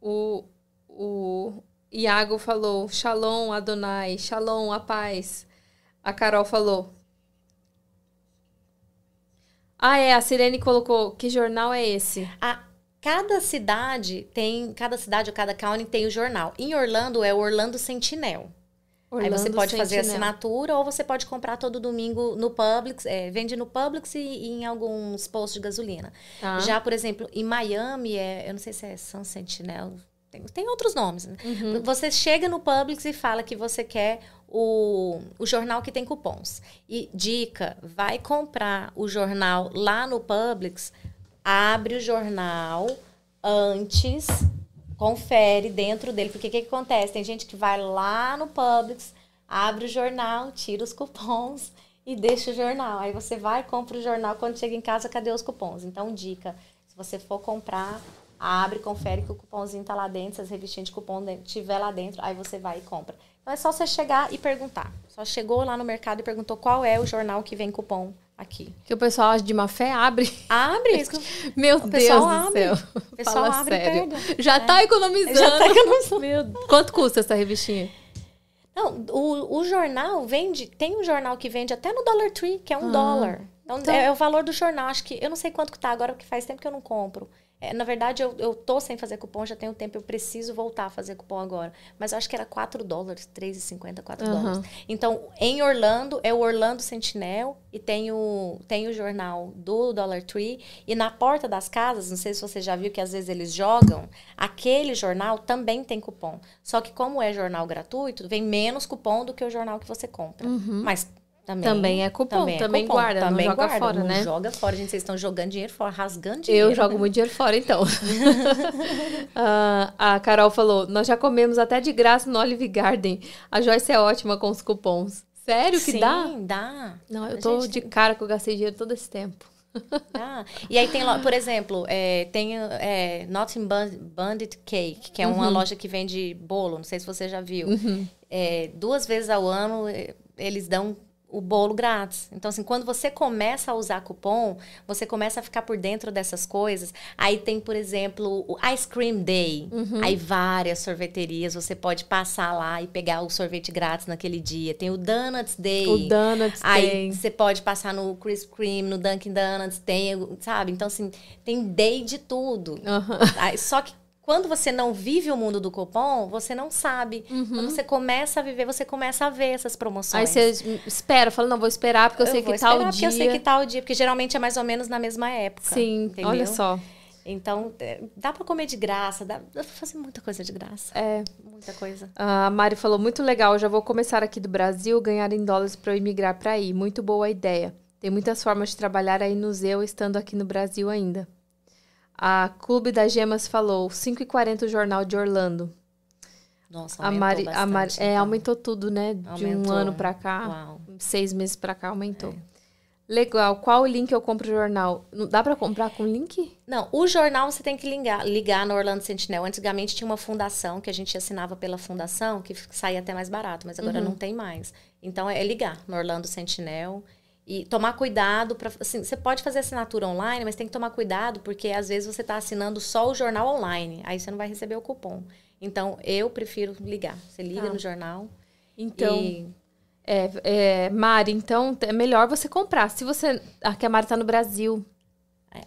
o, o Iago falou: Shalom Adonai, Shalom a paz. A Carol falou: ah, é, a Sirene colocou. Que jornal é esse? A, cada cidade tem. Cada cidade ou cada county tem o jornal. Em Orlando é o Orlando Sentinel. Orlando Aí você pode Sentinel. fazer assinatura ou você pode comprar todo domingo no Publix, é, vende no Publix e, e, em alguns postos de gasolina. Tá. Já, por exemplo, em Miami, é, eu não sei se é Sun Sentinel, tem, tem outros nomes. Né? Uhum. Você chega no Publix e fala que você quer o, o jornal que tem cupons. E dica, vai comprar o jornal lá no Publix, abre o jornal antes, confere dentro dele. Porque o que, que acontece? Tem gente que vai lá no Publix, abre o jornal, tira os cupons e deixa o jornal. Aí você vai, compra o jornal, quando chega em casa, cadê os cupons? Então, dica, se você for comprar abre, confere que o cupomzinho tá lá dentro, se as revistinhas de cupom tiver lá dentro, aí você vai e compra. Então é só você chegar e perguntar. Só chegou lá no mercado e perguntou qual é o jornal que vem cupom aqui. Que o pessoal de má fé abre. Abre. Meu o Deus do abre. céu. O pessoal Fala abre sério. Já é. tá economizando. Já tá economizando. Meu, quanto custa essa revistinha? Não, o, o jornal vende. Tem um jornal que vende até no Dollar Tree, que é um ah. dólar. Então, então, é, é, o valor do jornal. Acho que. Eu não sei quanto que tá agora, porque faz tempo que eu não compro. É, na verdade, eu, eu tô sem fazer cupom já tem um tempo, eu preciso voltar a fazer cupom agora. Mas eu acho que era 4 dólares, 3,50, 4 uhum. dólares. Então, em Orlando, é o Orlando Sentinel e tem o, tem o jornal do Dollar Tree. E na porta das casas, não sei se você já viu que às vezes eles jogam, aquele jornal também tem cupom. Só que como é jornal gratuito, vem menos cupom do que o jornal que você compra. Uhum. Mas também, também é cupom, também, é também cupom, guarda, também não joga guarda, fora, não né? joga fora, gente, vocês estão jogando dinheiro fora, rasgando dinheiro. Eu jogo muito dinheiro fora, então. uh, a Carol falou, nós já comemos até de graça no Olive Garden. A Joyce é ótima com os cupons. Sério que Sim, dá? dá. Não, eu tô de cara que eu gastei dinheiro todo esse tempo. Ah, e aí tem, por exemplo, é, tem é, Nothing Bandit Cake, que é uma uhum. loja que vende bolo, não sei se você já viu. Uhum. É, duas vezes ao ano eles dão o bolo grátis. Então, assim, quando você começa a usar cupom, você começa a ficar por dentro dessas coisas. Aí tem, por exemplo, o Ice Cream Day. Uhum. Aí várias sorveterias, você pode passar lá e pegar o sorvete grátis naquele dia. Tem o Donuts Day. O Donuts Aí Day. você pode passar no Krispy Kreme, no Dunkin' Donuts, tem, sabe? Então, assim, tem day de tudo. Uhum. Aí, só que quando você não vive o mundo do cupom, você não sabe. Uhum. Quando você começa a viver, você começa a ver essas promoções. Aí você espera, fala, não, vou esperar porque eu, eu sei que tal dia. Porque eu sei que tal dia, porque geralmente é mais ou menos na mesma época. Sim, entendeu? olha só. Então, é, dá para comer de graça, dá, dá pra fazer muita coisa de graça. É. Muita coisa. A Mari falou, muito legal, já vou começar aqui do Brasil, ganhar em dólares para eu imigrar para aí. Muito boa ideia. Tem muitas formas de trabalhar aí no Zeu, estando aqui no Brasil ainda. A Clube das Gemas falou 5h40 o Jornal de Orlando. Nossa, aumentou a Mari, bastante, a Mari, É, então. aumentou tudo, né? De um ano para cá. Uau. Seis meses para cá aumentou. Legal. Qual link eu compro o jornal? Não dá para comprar com link? Não, o jornal você tem que ligar, ligar no Orlando Sentinel. Antigamente tinha uma fundação que a gente assinava pela fundação, que saía até mais barato, mas agora uhum. não tem mais. Então é ligar no Orlando Sentinel e tomar cuidado para assim, você pode fazer assinatura online, mas tem que tomar cuidado porque às vezes você está assinando só o jornal online, aí você não vai receber o cupom. Então eu prefiro ligar. Você liga tá. no jornal. Então, e... é, é, Mari, então é melhor você comprar. Se você. Aqui a Mari está no Brasil.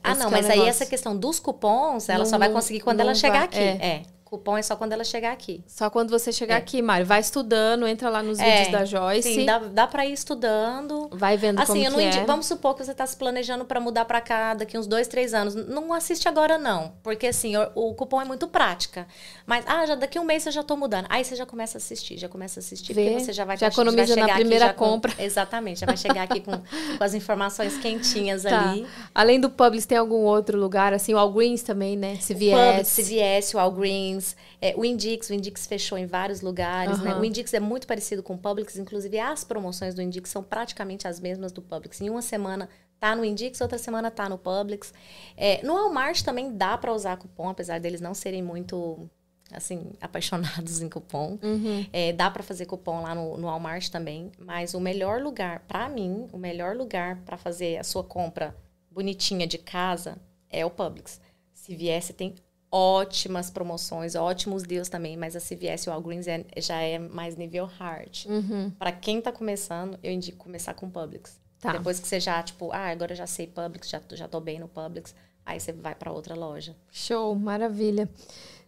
Ah, não, é mas aí essa questão dos cupons, ela não, só vai conseguir quando ela chegar vai, aqui. É. é. Cupom é só quando ela chegar aqui. Só quando você chegar é. aqui, Mário. Vai estudando, entra lá nos é, vídeos da Joyce. Sim, dá, dá pra ir estudando. Vai vendo assim, como eu não indico, é. Vamos supor que você tá se planejando para mudar para cá daqui uns dois, três anos. Não assiste agora, não. Porque, assim, o, o, cupom é muito prática. Mas, ah, já daqui um mês eu já tô mudando. Aí você já começa a assistir, já começa a assistir. Vê, porque você já vai... Já economiza na primeira aqui, compra. Com, exatamente. Já vai chegar aqui com, com as informações quentinhas tá. ali. Além do Publix, tem algum outro lugar? Assim, o Algreens também, né? CVS. O Publix, CVS, o É, o Indix, o Indix fechou em vários lugares, uhum. né? O Indix é muito parecido com o Publix, inclusive as promoções do Indix são praticamente as mesmas do Publix. Em uma semana tá no Indix, outra semana tá no Publix. É, no Walmart também dá para usar cupom, apesar deles não serem muito assim apaixonados em cupom. Uhum. É, dá para fazer cupom lá no, no Walmart também, mas o melhor lugar para mim, o melhor lugar para fazer a sua compra bonitinha de casa é o Publix. Se viesse tem ótimas promoções, ótimos deals também, mas a CVS e o Walgreens é, já é mais nível hard. Uhum. Para quem tá começando, eu indico começar com Publix. Tá. Depois que você já, tipo, ah, agora eu já sei Publix, já, já tô bem no Publix, aí você vai para outra loja. Show, maravilha.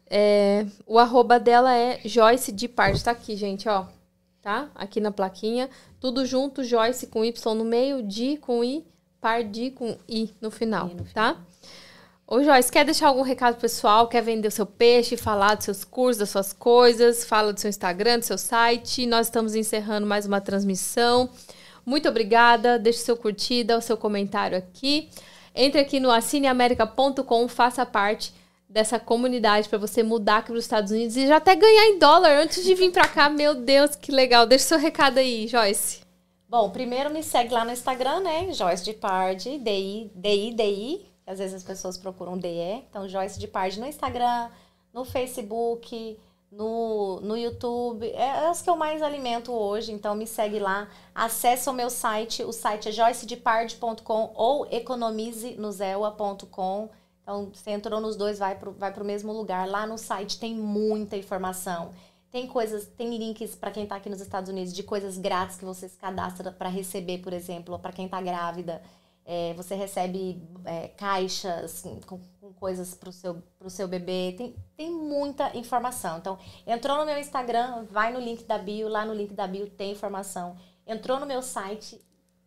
É, o arroba dela é Joyce de Parte, tá aqui, gente, ó. Tá? Aqui na plaquinha. Tudo junto, Joyce com Y no meio, Di com I, Pardi com I no final, I no final. tá? Ô Joyce, quer deixar algum recado pessoal? Quer vender o seu peixe, falar dos seus cursos, das suas coisas? Fala do seu Instagram, do seu site. Nós estamos encerrando mais uma transmissão. Muito obrigada. Deixe seu curtida, o seu comentário aqui. Entre aqui no assineamerica.com, faça parte dessa comunidade para você mudar aqui para os Estados Unidos e já até ganhar em dólar antes de vir para cá. Meu Deus, que legal. Deixe seu recado aí, Joyce. Bom, primeiro me segue lá no Instagram, né? Joyce de Pardi, D-I, D-I, D-I, às vezes as pessoas procuram DE. Então, Joyce de Parde no Instagram, no Facebook, no, no YouTube. É as que eu mais alimento hoje, então me segue lá. Acesse o meu site, o site é joycedeparde.com ou economizenozela.com. Então, você entrou nos dois, vai para vai o mesmo lugar. Lá no site tem muita informação. Tem coisas, tem links para quem está aqui nos Estados Unidos de coisas grátis que você se cadastra para receber, por exemplo, para quem está grávida. É, você recebe é, caixas com, com coisas para o seu, seu bebê. Tem, tem muita informação. Então, entrou no meu Instagram, vai no link da bio, lá no link da bio tem informação. Entrou no meu site,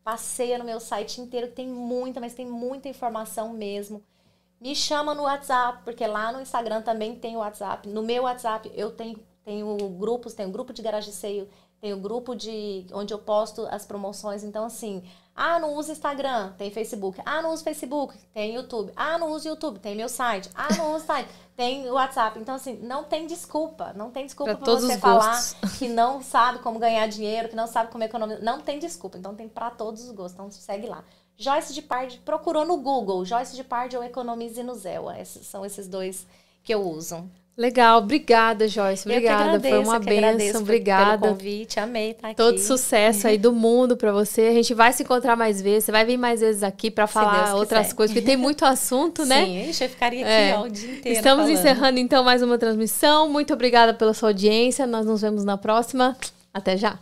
passeia no meu site inteiro, tem muita, mas tem muita informação mesmo. Me chama no WhatsApp, porque lá no Instagram também tem o WhatsApp. No meu WhatsApp eu tenho, tenho grupos, tenho grupo de garagem seio, tenho grupo de onde eu posto as promoções. Então, assim, ah, não uso Instagram, tem Facebook. Ah, não uso Facebook, tem YouTube. Ah, não uso YouTube, tem meu site. Ah, não uso site, tem WhatsApp. Então, assim, não tem desculpa. Não tem desculpa para você falar que não sabe como ganhar dinheiro, que não sabe como economizar. Não tem desculpa. Então, tem para todos os gostos. Então, segue lá. Joyce de Parde procurou no Google. Joyce de Parde ou Economize no Zéu. Esses são esses dois que eu uso. Legal, obrigada, Joyce. Obrigada, agradeço, foi uma benção. Obrigada. Pelo convite, amei estar aqui. Todo sucesso aí do mundo para você. A gente vai se encontrar mais vezes. Você vai vir mais vezes aqui para falar outras coisas, porque tem muito assunto, né? Sim, eu ficaria aqui é. ó, o dia inteiro. Estamos falando. encerrando então mais uma transmissão. Muito obrigada pela sua audiência. Nós nos vemos na próxima. Até já.